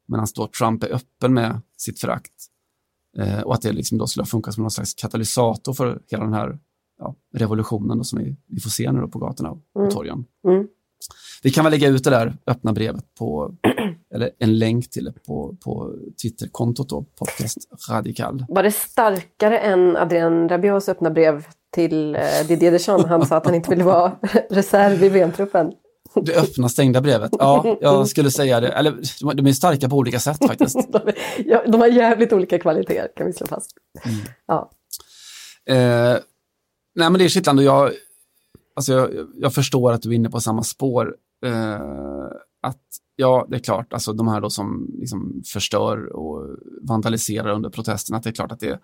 medan då Trump är öppen med sitt förakt. Eh, och att det liksom då skulle ha funkat som någon slags katalysator för hela den här ja, revolutionen då, som vi, vi får se nu på gatorna och Mm. torgen. Mm. Vi kan väl lägga ut det där öppna brevet på, eller en länk till det på, på Twitterkontot då, podcast radikal. Var det starkare än Adrien Rabios öppna brev till eh, Didier Deschamps? Han sa att han inte ville vara reserv i VM-truppen. Det öppna stängda brevet, ja, jag skulle säga det. Eller de- är starka på olika sätt faktiskt. De, ja, de har jävligt olika kvaliteter kan vi slå fast. Ja. Eh, nej men det är kittlande. Jag, alltså jag, jag förstår att du är inne på samma spår. Eh, att ja, det är klart, alltså de här då som liksom förstör och vandaliserar under protesterna, att det är klart att det är,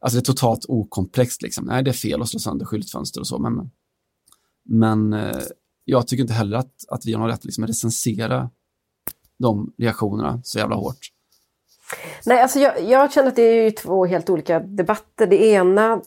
alltså det är totalt okomplext. Liksom. Nej, det är fel att slå sönder skyltfönster och så, men, men eh, jag tycker inte heller att, att vi har någon rätt att liksom recensera de reaktionerna så jävla hårt. Nej, alltså jag, jag känner att det är ju två helt olika debatter. Det ena,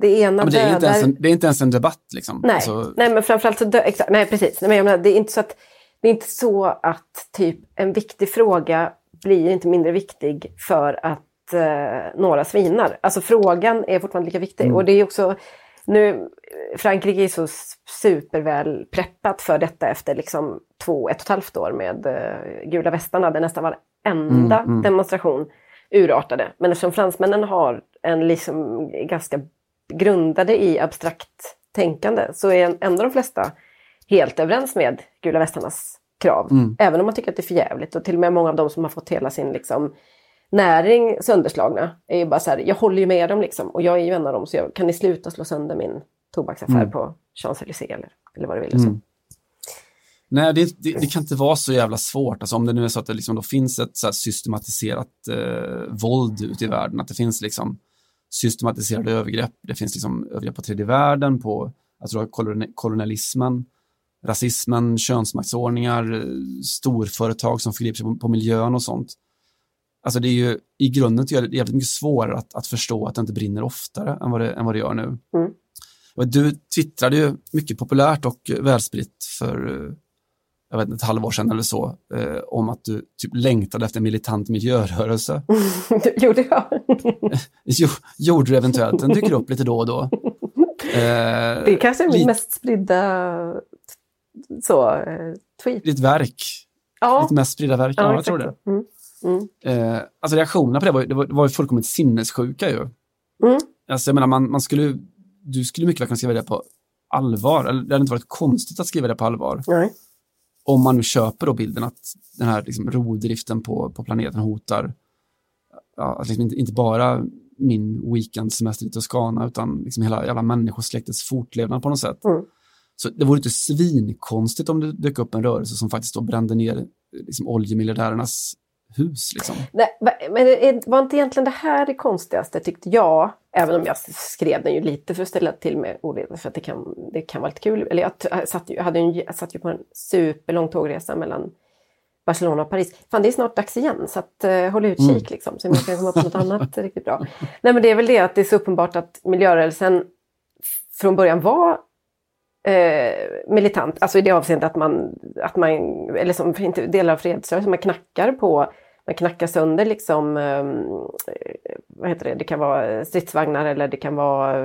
det ena Ja, men det, är inte ens en, det är inte ens en debatt. Liksom. Nej, Alltså, nej men framförallt så dö- exakt, nej precis. Nej, men jag menar, det är inte så att det är inte så att typ en viktig fråga blir inte mindre viktig för att eh, några svinar. Alltså frågan är fortfarande lika viktig Mm. och det är också nu Frankrike är så superväl preppat för detta efter liksom två, ett och ett halvt år med eh, gula västarna där nästan varenda Mm, mm. demonstration urartade. Men eftersom fransmännen har en liksom ganska grundade i abstrakt tänkande så är ändå de flesta helt överens med gula västarnas krav. Mm. Även om man tycker att det är för jävligt och till och med många av dem som har fått hela sin liksom, näring sönderslagna är ju bara så här, jag håller ju med dem liksom och jag är ju en av dem så jag, kan ni sluta slå sönder min tobaksaffär Mm. på Champs-Élysées eller, eller vad du vill. Mm. Nej, det, det, det kan inte vara så jävla svårt. Alltså, om det nu är så att det liksom då finns ett så systematiserat eh, våld ute i världen, att det finns liksom systematiserade övergrepp. Det finns liksom övergrepp på tredje världen, på kolon- kolonialismen, rasismen, könsmaktsordningar, eh, storföretag som förgriper sig på, på miljön och sånt. Alltså det är ju i grunden jag det är jävligt mycket svårare att, att förstå att det inte brinner oftare än vad det, än vad det gör nu. Mm. Och du twittrade ju mycket populärt och välspritt för eh, jag vet inte, ett halvår sedan eller så, eh, om att du typ längtade efter en militant miljörörelse. Gjorde jag? Jo, gjorde du eventuellt, den dyker upp lite då och då. Eh, Det kanske är min Lite- mest spridda så, eh, tweet. Ditt verk, Ja, ditt mest spridda verk, ja, jag tror det. Mm. Mm. Eh, alltså reaktionerna på det var, det var, det var ju fullkomligt sinnessjuka ju. Mm. Alltså jag menar, man, man skulle, du skulle mycket väl kunna skriva det på allvar, eller det hade inte varit konstigt att skriva det på allvar. Nej. Om man nu köper då bilden att den här liksom rovdriften på, på planeten hotar, ja, att liksom inte, inte bara min weekendsemester i Toscana, utan liksom hela jävla människosläktets fortlevnad på något sätt. Mm. Så det vore inte svinkonstigt om det dök upp en rörelse som faktiskt då brände ner liksom, oljemiljardärernas hus. Liksom. Nej, men det var inte egentligen det här det konstigaste tyckte jag, även om jag skrev den ju lite för att ställa till med ordet, för att det kan, det kan vara lite kul. Eller jag, jag satt, ju, hade en, jag satt ju på en superlång tågresa mellan Barcelona och Paris. Fan, det är snart dags igen, så att, uh, håll utkik Mm. liksom, så man kan komma på något annat riktigt bra. Nej, men det är väl det att det är så uppenbart att miljörörelsen från början var eh, militant, alltså i det avseendet att man, att man eller som inte delar av fredsrörelsen, man knackar på, man knackar sönder liksom, eh, vad heter det, det kan vara stridsvagnar eller det kan vara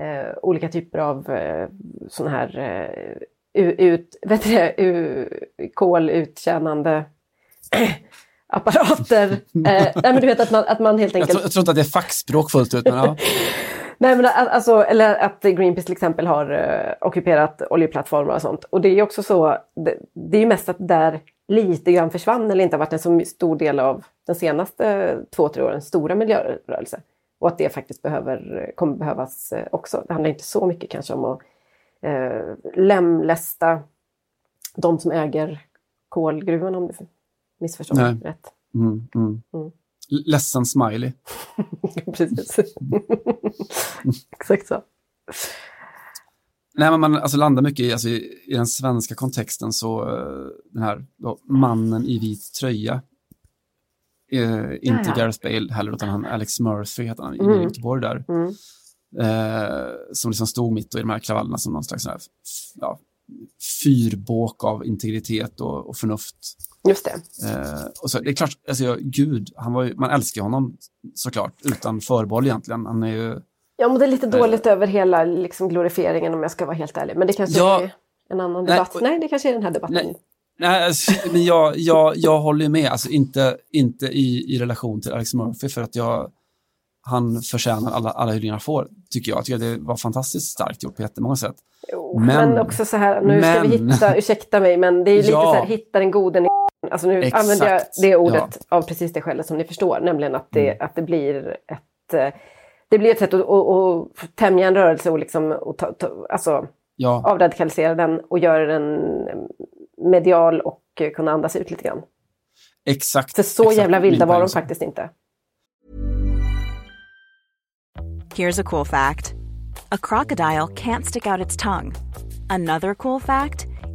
eh, olika typer av eh, sådana här eh, ut, vet du det, u, koluttjänande apparater. Eh, nej men du vet att man, att man helt Jag, enkelt... tror, jag tror inte att det är fackspråk fullt ut, men ja. Nej, men alltså, eller att Greenpeace till exempel har eh, ockuperat oljeplattformar och sånt. Och det är ju också så, det, det är ju mest att där lite grann försvann eller inte har varit en så stor del av den senaste två, tre årens stora miljörörelse. Och att det faktiskt behöver, kommer behövas eh, också. Det handlar inte så mycket kanske om att eh, lemlästa de som äger kolgruvorna om du missförstår Nej. rätt. Mm, mm. Mm. Ledsen smiley. Precis. Exakt så. Nej, men man alltså landar mycket i, alltså, i, i den svenska kontexten så uh, den här då, mannen i vit tröja. Uh, inte Ja, ja. Gareth Bale heller, utan han Alex Murphy heter han Mm. i Göteborg där. Mm. Eh, som liksom stod mitt i de här kravallerna som någon slags här, ja, fyrbåk av integritet och, och förnuft. Just det. Eh, och så, det är klart, alltså, jag, gud, han var ju, man älskar honom såklart, utan förbehåll egentligen. Han är ju, Ja, men det är lite dåligt över hela liksom, glorifieringen om jag ska vara helt ärlig. Men det kanske Ja. är en annan Nej, debatt. Nej, det kanske är den här debatten. Nej. Nej, alltså, men jag, jag, jag håller ju med, alltså inte, inte i, i relation till Alex Murphy för att jag, han förtjänar alla, alla hyllningar han får, tycker jag. Jag tycker det var fantastiskt starkt gjort på jättemånga sätt. Jo, Men- men, också så här, nu ska vi men- hitta, ursäkta mig, men det är ju lite Ja. så här, hitta den gode Alltså nu Exakt, använder jag det ordet av precis det skälet som ni förstår, nämligen att det, Mm. att det blir ett eh, det blir ett sätt att, att, att tämja en rörelse och liksom, och ta, ta, alltså, Ja, avradikalisera den och göra den medial och kunna andas ut lite grann. exakt. För så exakt jävla vilda var de faktiskt inte. Here's a cool fact a crocodile can't stick out its tongue. Another cool fact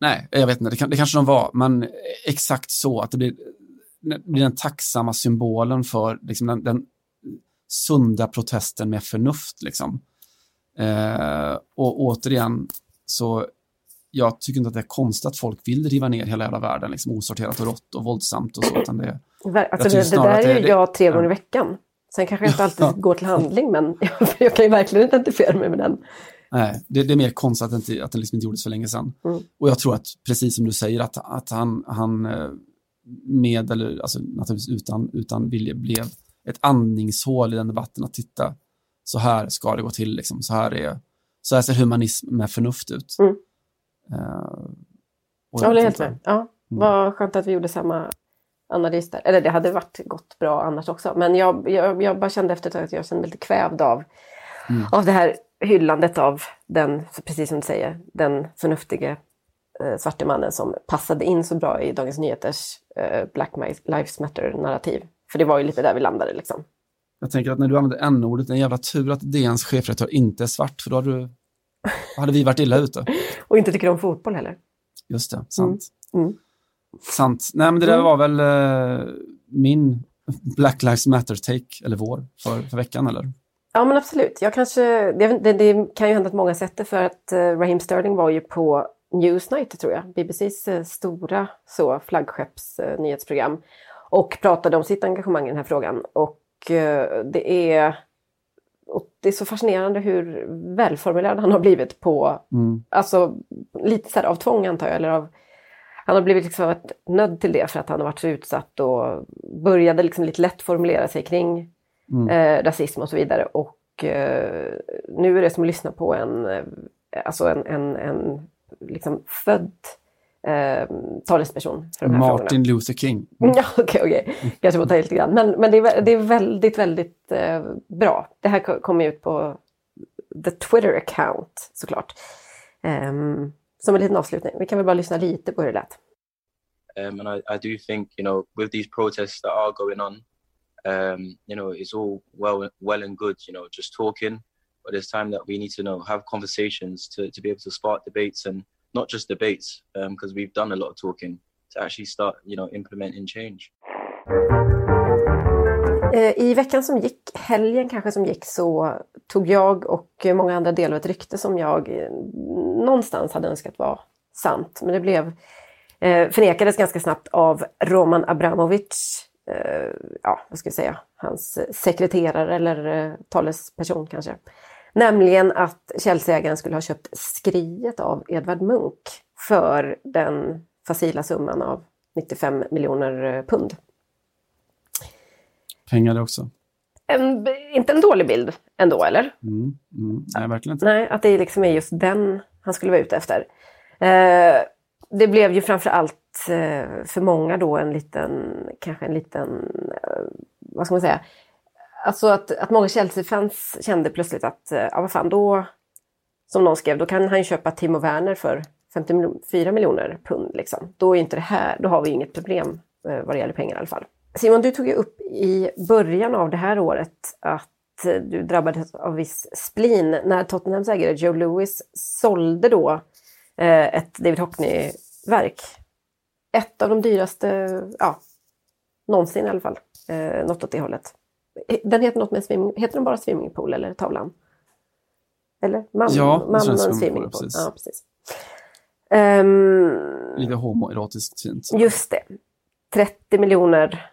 Nej, jag vet inte, det, kan, det kanske de var, men exakt så att det blir, det blir den tacksamma symbolen för liksom, den, den sunda protesten med förnuft. Liksom. Eh, och återigen så jag tycker inte att det är konstigt att folk vill riva ner hela jävla världen, liksom osorterat och rått och våldsamt och så. Utan det, alltså det, det där är ju jag tre gånger i veckan. Sen kanske jag inte alltid går till handling, men jag, jag kan ju verkligen identifiera mig med den. Nej, det, det är mer konstigt att, inte, att den liksom inte gjordes för länge sedan. Mm. Och jag tror att, precis som du säger, att, att han, han eh, med, eller alltså, naturligtvis utan, utan vilja, blev ett andningshål i den debatten att titta, så här ska det gå till, liksom. så, här är, så här ser humanism med förnuft ut. Mm. Uh, jag håller helt med. Ja, mm. Vad skönt att vi gjorde samma analys där. Eller det hade varit gått bra annars också. Men jag, jag, jag bara kände efter att jag kände mig lite kvävd av, mm. av det här hyllandet av den, precis som du säger, den förnuftige eh, svarte mannen som passade in så bra i Dagens Nyheters eh, Black Lives Matter-narrativ. För det var ju lite där vi landade liksom. Jag tänker att när du använder n-ordet, det är en jävla tur att DNs chefredaktör inte är svart, för då hade, du, hade vi varit illa ute. Och inte tycker om fotboll heller. Just det, sant. Mm. Mm. Sant. Nej, men det där mm. var väl eh, min Black Lives Matter-take, eller vår, för, för veckan, eller? Ja men absolut. Jag kanske, det, det, det kan ju hända att många sätter för att uh, Raheem Sterling var ju på Newsnight tror jag, BBCs uh, stora så, flaggskepps uh, nyhetsprogram och pratade om sitt engagemang i den här frågan. Och det är och det är så fascinerande hur välformulerad han har blivit på, mm. alltså lite så här av tvång antar jag, eller av han har blivit liksom nödd till det för att han har varit så utsatt och började liksom lite lätt formulera sig kring mm. eh, rasism och så vidare. Och eh, nu är det som att lyssna på en, eh, alltså en, en, en liksom född eh, talesperson för de här Martin frågorna. Luther King. Mm. Ja, okej, okay, okay. kanske får ta lite grann. Men, men det, är, det är väldigt, väldigt eh, bra. Det här kommer ut på the Twitter account såklart. Um, som en liten avslutning. Vi kan väl bara lyssna lite på hur det lät. Um, and I, I do think, you know, with these protests that are going on, um, you know, it's all well well and good, you know, just talking. But it's time that we need to know have conversations to, to be able to spark debates and not just debates, because um, we've done a lot of talking to actually start, you know, implementing change. Eh, I veckan som gick, helgen kanske som gick, så tog jag och många andra del av ett rykte som jag eh, någonstans hade önskat var sant. Men det blev eh, förnekades ganska snabbt av Roman Abramovic ja, vad ska jag säga, hans sekreterare eller eh, talesperson kanske. Nämligen att Chelsea-ägaren skulle ha köpt skriet av Edvard Munch för den facila summan av 95 miljoner eh, pund. Pengar det också. En, inte en dålig bild ändå, eller? Mm, mm, nej, verkligen inte. Nej, att det liksom är just den han skulle vara ute efter. Eh, det blev ju framför allt eh, för många då en liten, kanske en liten, eh, vad ska man säga, alltså att, att många Chelsea-fans kände plötsligt att, ja vad fan då, som någon skrev, då kan han ju köpa Timo Werner för 54 miljoner pund liksom. Då är inte det här, då har vi inget problem vad det gäller pengar i alla fall. Simon, du tog ju upp i början av det här året att du drabbades av viss spleen när Tottenhams ägare Joe Lewis sålde då ett David Hockney-verk ett av de dyraste, ja, någonsin i alla fall. Eh, något åt det hållet. Den heter något med swimming, heter den bara swimmingpool eller tavlan? Eller? Man, ja, man och en swimmingpool. Precis. Ja, precis. Um, Lite homoerotiskt fint. Just det. 30 miljoner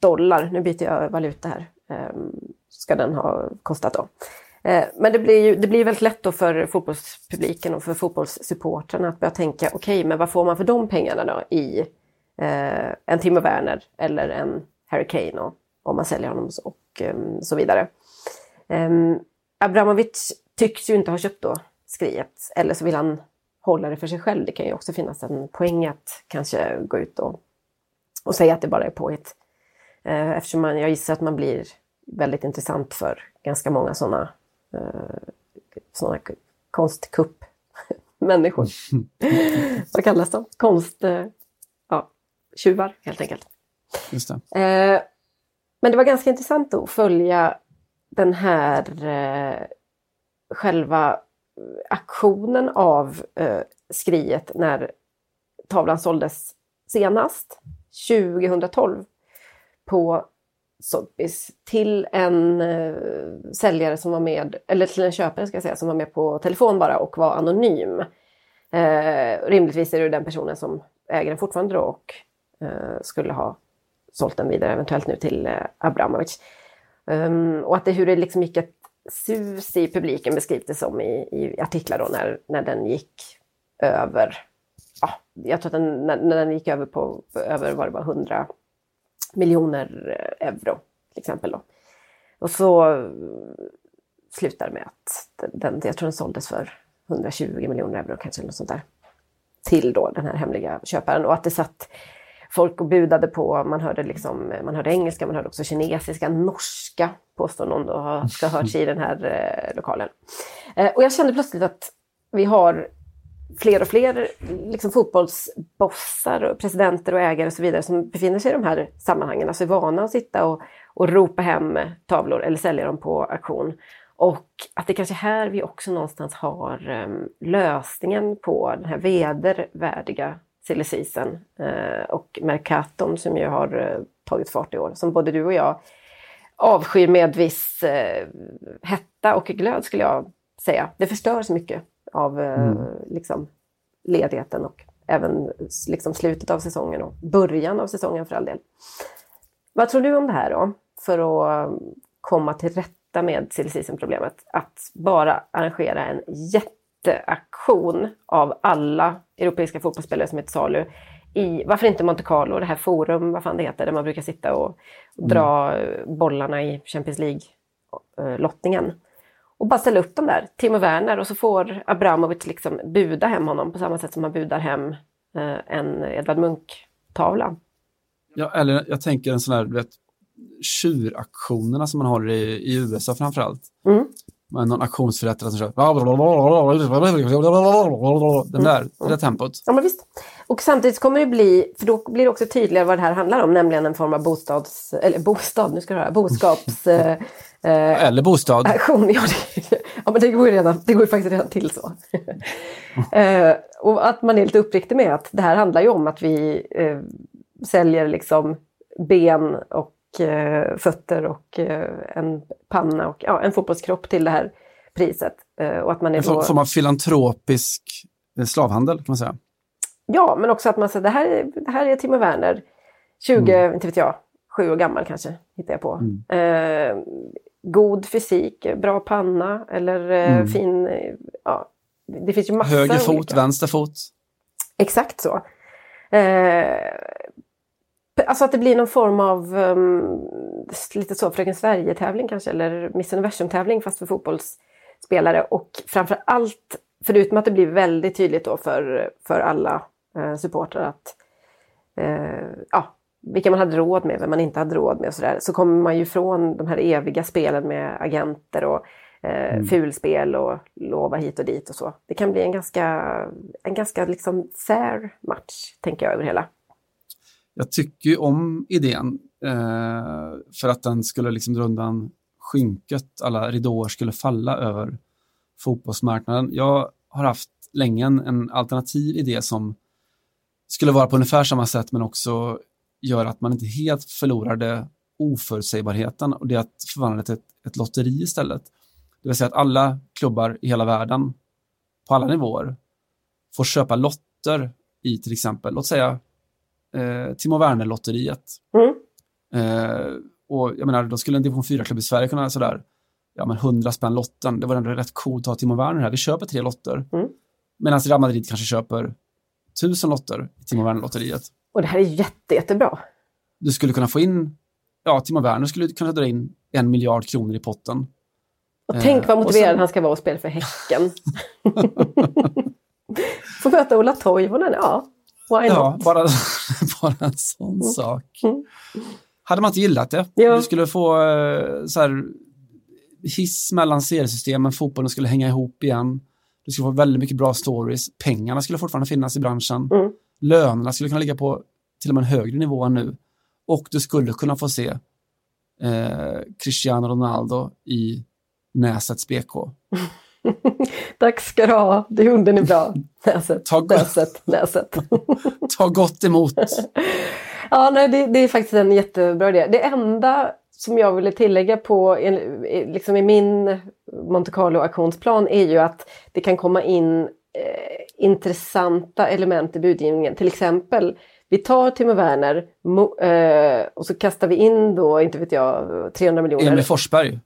dollar, nu byter jag valuta här, um, ska den ha kostat då. Eh, men det blir ju det blir väldigt lätt då för fotbollspubliken och för fotbollssupportrarna att börja tänka, okej, okay, men vad får man för de pengarna då i eh, en Timo Werner eller en Harry Kane och, om man säljer honom och um, så vidare. Um, Abramovic tycks ju inte ha köpt då skriet, eller så vill han hålla det för sig själv. Det kan ju också finnas en poäng att kanske gå ut och, och säga att det bara är påhitt. Eh, eftersom man, jag gissar att man blir väldigt intressant för ganska många sådana sådana konstkupp-människor. Vad kallas de? Konst... Eh, ja, tjuvar helt enkelt. Just det. Eh, men det var ganska intressant att följa den här eh, själva aktionen av eh, skriet när tavlan såldes senast, 2012, på Sotheby's till en eh, säljare som var med, eller till en köpare ska jag säga, som var med på telefon bara och var anonym. Eh, rimligtvis är det den personen som äger den fortfarande då och eh, skulle ha sålt den vidare eventuellt nu till eh, Abramovic. Um, och att det, hur det liksom gick ett sus i publiken beskrivs det som i, i artiklar då när, när den gick över, ja, jag tror att den, när, när den gick över på över vad det var, 100 miljoner eh, euro till exempel. Då. Och så eh, slutar med att den, jag tror den såldes för 120 miljoner euro kanske, eller något sånt där. Till då den här hemliga köparen och att det satt folk och budade på, man hörde, liksom, man hörde engelska, man hörde också kinesiska, norska påstår någon då ska ha hörts i den här eh, lokalen. Eh, och jag kände plötsligt att vi har fler och fler liksom, fotbollsbossar, och presidenter och ägare och så vidare som befinner sig i de här sammanhangen, alltså är vana att sitta och, och ropa hem tavlor eller sälja dem på auktion. Och att det kanske är här vi också någonstans har um, lösningen på den här vedervärdiga silly season uh, och Mercaton som ju har uh, tagit fart i år, som både du och jag avskyr med viss uh, hetta och glöd skulle jag säga. Det förstör så mycket av mm. liksom, ledigheten och även liksom, slutet av säsongen och början av säsongen för all del. Vad tror du om det här då? För att komma till rätta med silly problemet att bara arrangera en jätteaktion av alla europeiska fotbollsspelare som är till salu i, varför inte Monte Carlo, det här forum, vad fan det heter, där man brukar sitta och, och dra mm. bollarna i Champions League-lottningen. Och bara ställa upp dem där, Timo Werner, och så får Abramovic liksom buda hem honom på samma sätt som man budar hem eh, en Edvard Munch-tavla. Ja, eller jag tänker en sån här, du vet, tjuraktionerna som man har i, i USA framförallt. Mm. Med någon auktionsförrättare som kör den där, det där tempot. Ja, men visst. Och samtidigt kommer det bli, för då blir det också tydligare vad det här handlar om, nämligen en form av bostads, eller bostad, nu ska du höra, boskaps... Eh, eller bostad. Aktion, ja, det, ja, men det går ju redan, det går faktiskt redan till så. eh, och att man är lite uppriktig med att det här handlar ju om att vi eh, säljer liksom ben och eh, fötter och eh, en panna och ja, en fotbollskropp till det här priset. Eh, och att man är en då... form av filantropisk eh, slavhandel kan man säga. Ja, men också att man säger det här, är, det här är Timo Werner, 20, mm. inte vet jag, sju år gammal kanske, hittar jag på. Mm. Eh, god fysik, bra panna eller eh, mm. fin... Ja, det finns ju massor Höger fot, olika. vänster fot. Exakt så. Eh, Alltså att det blir någon form av um, lite så Fröken Sverige-tävling kanske, eller Miss Universum-tävling fast för fotbollsspelare. Och framför allt, förutom att det blir väldigt tydligt då för, för alla uh, supportrar att uh, ja, vilka man hade råd med, vem man inte hade råd med och sådär, så kommer man ju ifrån de här eviga spelen med agenter och eh, mm. fulspel och lova hit och dit och så. Det kan bli en ganska, en ganska liksom sär match, tänker jag över hela jag tycker ju om idén eh, för att den skulle liksom dra undan skynket, alla ridåer skulle falla över fotbollsmarknaden. Jag har haft länge en, en alternativ idé som skulle vara på ungefär samma sätt men också gör att man inte helt förlorar det oförutsägbarheten och det är att förvandla det till ett, ett lotteri istället. Det vill säga att alla klubbar i hela världen på alla nivåer får köpa lotter i till exempel, låt säga eh, Timo Werner-lotteriet. Mm. Eh, och jag menar, då skulle en division 4-klubb i Sverige kunna sådär, ja men 100 spänn lotten, det var ändå rätt coolt att ha Timo Werner här, vi köper tre lotter. Mm. Medan Real Madrid kanske köper tusen lotter i Timo Werner-lotteriet. Och det här är jätte, jättebra. Du skulle kunna få in, ja, Timo Werner skulle kunna dra in en miljard kronor i potten. Och tänk vad eh, motiverad sen... han ska vara att spela för Häcken. Få möta Ola Toivonen, ja. Why ja, not? Bara, bara en sån mm. sak. Mm. Hade man inte gillat det, ja. du skulle få eh, så här, hiss mellan seriesystemen, fotbollen skulle hänga ihop igen. Du skulle få väldigt mycket bra stories, pengarna skulle fortfarande finnas i branschen. Mm. Lönerna skulle kunna ligga på till och med en högre nivå än nu. Och du skulle kunna få se eh, Cristiano Ronaldo i Näsets BK. Tack ska du ha, det hunden är bra. Näset, Ta näset, näset. Ta gott emot. ja, nej, det, det, är faktiskt en jättebra idé. Det enda som jag ville tillägga på liksom i min Monte Carlo auktionsplan är ju att det kan komma in eh, intressanta element i budgivningen. Till exempel, vi tar Timo Werner mo, eh, och så kastar vi in då, inte vet jag, 300 miljoner. Emil Forsberg.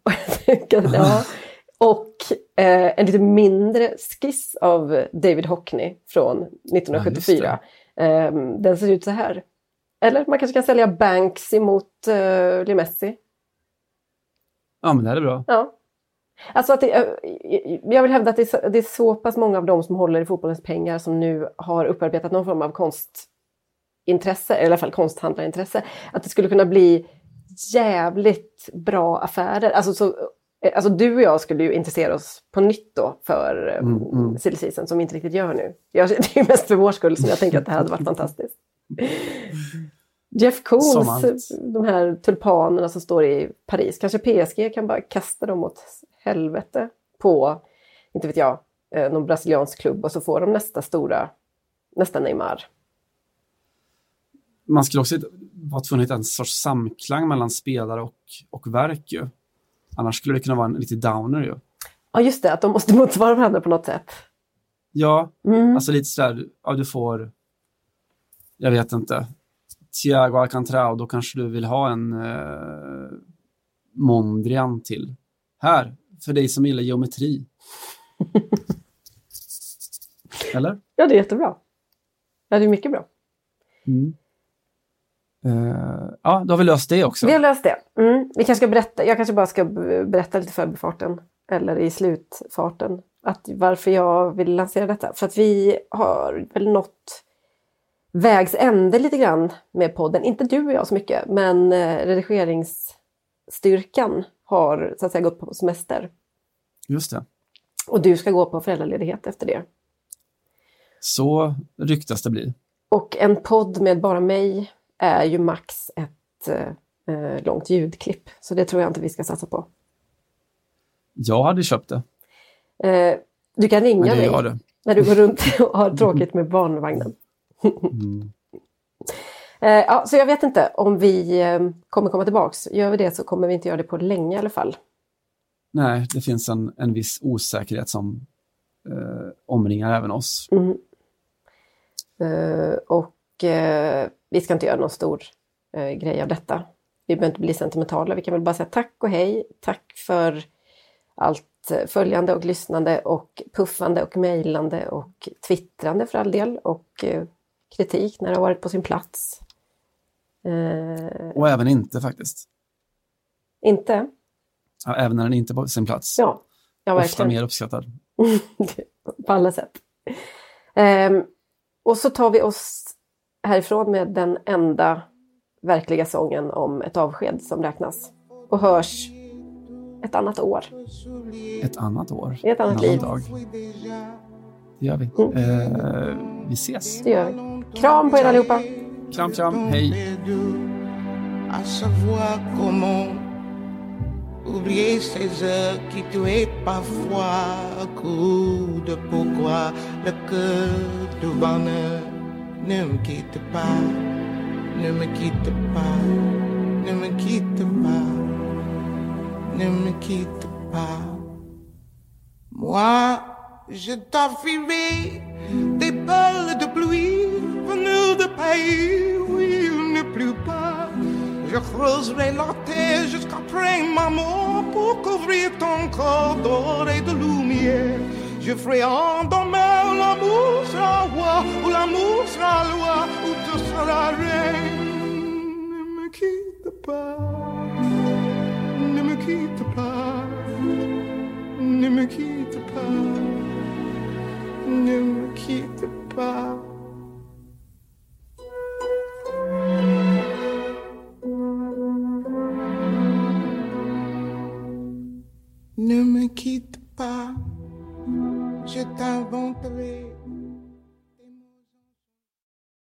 ja. Och eh, en lite mindre skiss av David Hockney från 1974. Ja, eh, den ser ut så här. Eller man kanske kan sälja Banks emot eh, Leo Messi. Ja, men det är bra. Ja. Alltså att det, eh, jag vill hävda att det är, det är så pass många av dem som håller i fotbollens pengar som nu har upparbetat någon form av konstintresse, eller i alla fall konsthandlarintresse, att det skulle kunna bli jävligt bra affärer. Alltså, så, eh, alltså du och jag skulle ju intressera oss på nytt då för eh, mm, mm. silly season, som vi inte riktigt gör nu. Jag, det är mest för vår skull som jag tänker att det här hade varit fantastiskt. Jeff Koons, de här tulpanerna som står i Paris, kanske PSG kan bara kasta dem åt helvete på, inte vet jag, eh, någon brasiliansk klubb och så får de nästa stora, nästa Neymar. Man skulle också vara tvungen att hitta en sorts samklang mellan spelare och, och verk ju. Annars skulle det kunna vara en lite downer ju. Ja just det, att de måste motsvara varandra på något sätt. Ja, mm. alltså lite sådär, ja du får, jag vet inte, Thiago Alcantara och då kanske du vill ha en eh, Mondrian till. Här, för dig som gillar geometri. Eller? Ja, det är jättebra. Ja, det är mycket bra. Mm. Uh, ja, då har vi löst det också. Vi har löst det. Mm. Vi kanske ska berätta, jag kanske bara ska berätta lite förbifarten, eller i slutfarten, att varför jag vill lansera detta. För att vi har väl nått vägs ände lite grann med podden. Inte du och jag så mycket, men eh, redigeringsstyrkan har så att säga gått på semester. Just det. Och du ska gå på föräldraledighet efter det. Så ryktas det bli. Och en podd med bara mig är ju max ett eh, långt ljudklipp. Så det tror jag inte vi ska satsa på. Jag hade köpt det. Eh, du kan ringa mig när du går runt och har tråkigt med barnvagnen. Mm. Eh, ja, så jag vet inte om vi eh, kommer komma tillbaks. Gör vi det så kommer vi inte göra det på länge i alla fall. Nej, det finns en, en viss osäkerhet som eh, omringar även oss. Mm. Eh, och eh, vi ska inte göra någon stor eh, grej av detta. Vi behöver inte bli sentimentala, vi kan väl bara säga tack och hej. Tack för allt följande och lyssnande och puffande och mejlande och twittrande för all del och kritik när det har varit på sin plats. Eh, och även inte faktiskt. Inte? Ja, även när den inte är på sin plats. Ja, ja verkligen. Ofta mer uppskattad. på alla sätt. Eh, och så tar vi oss härifrån med den enda verkliga sången om ett avsked som räknas. Och hörs ett annat år. Ett annat år? I ett annat liv. Dag. Det gör vi. Mm. Eh, vi ses. Det gör vi. Kram på er allihopa. Kram, kram. Hej. À savoir comment oublier ces heures qui tuaient parfois coup de pourquoi le cœur du bonheur ne me quitte pas, ne me quitte pas, ne me quitte pas, ne me quitte pas. Moi, je t'offrirai des balles de pays où il ne pleut pas. Je creuserai la terre jusqu'après ma mort pour couvrir ton corps d'or et de lumière. Je ferai en demain où l'amour sera roi, où l'amour sera loi, où tu seras reine. Ne me quitte pas, ne me quitte pas, ne me quitte pas ne me quitte pas. Quitte pas, je t'inventerai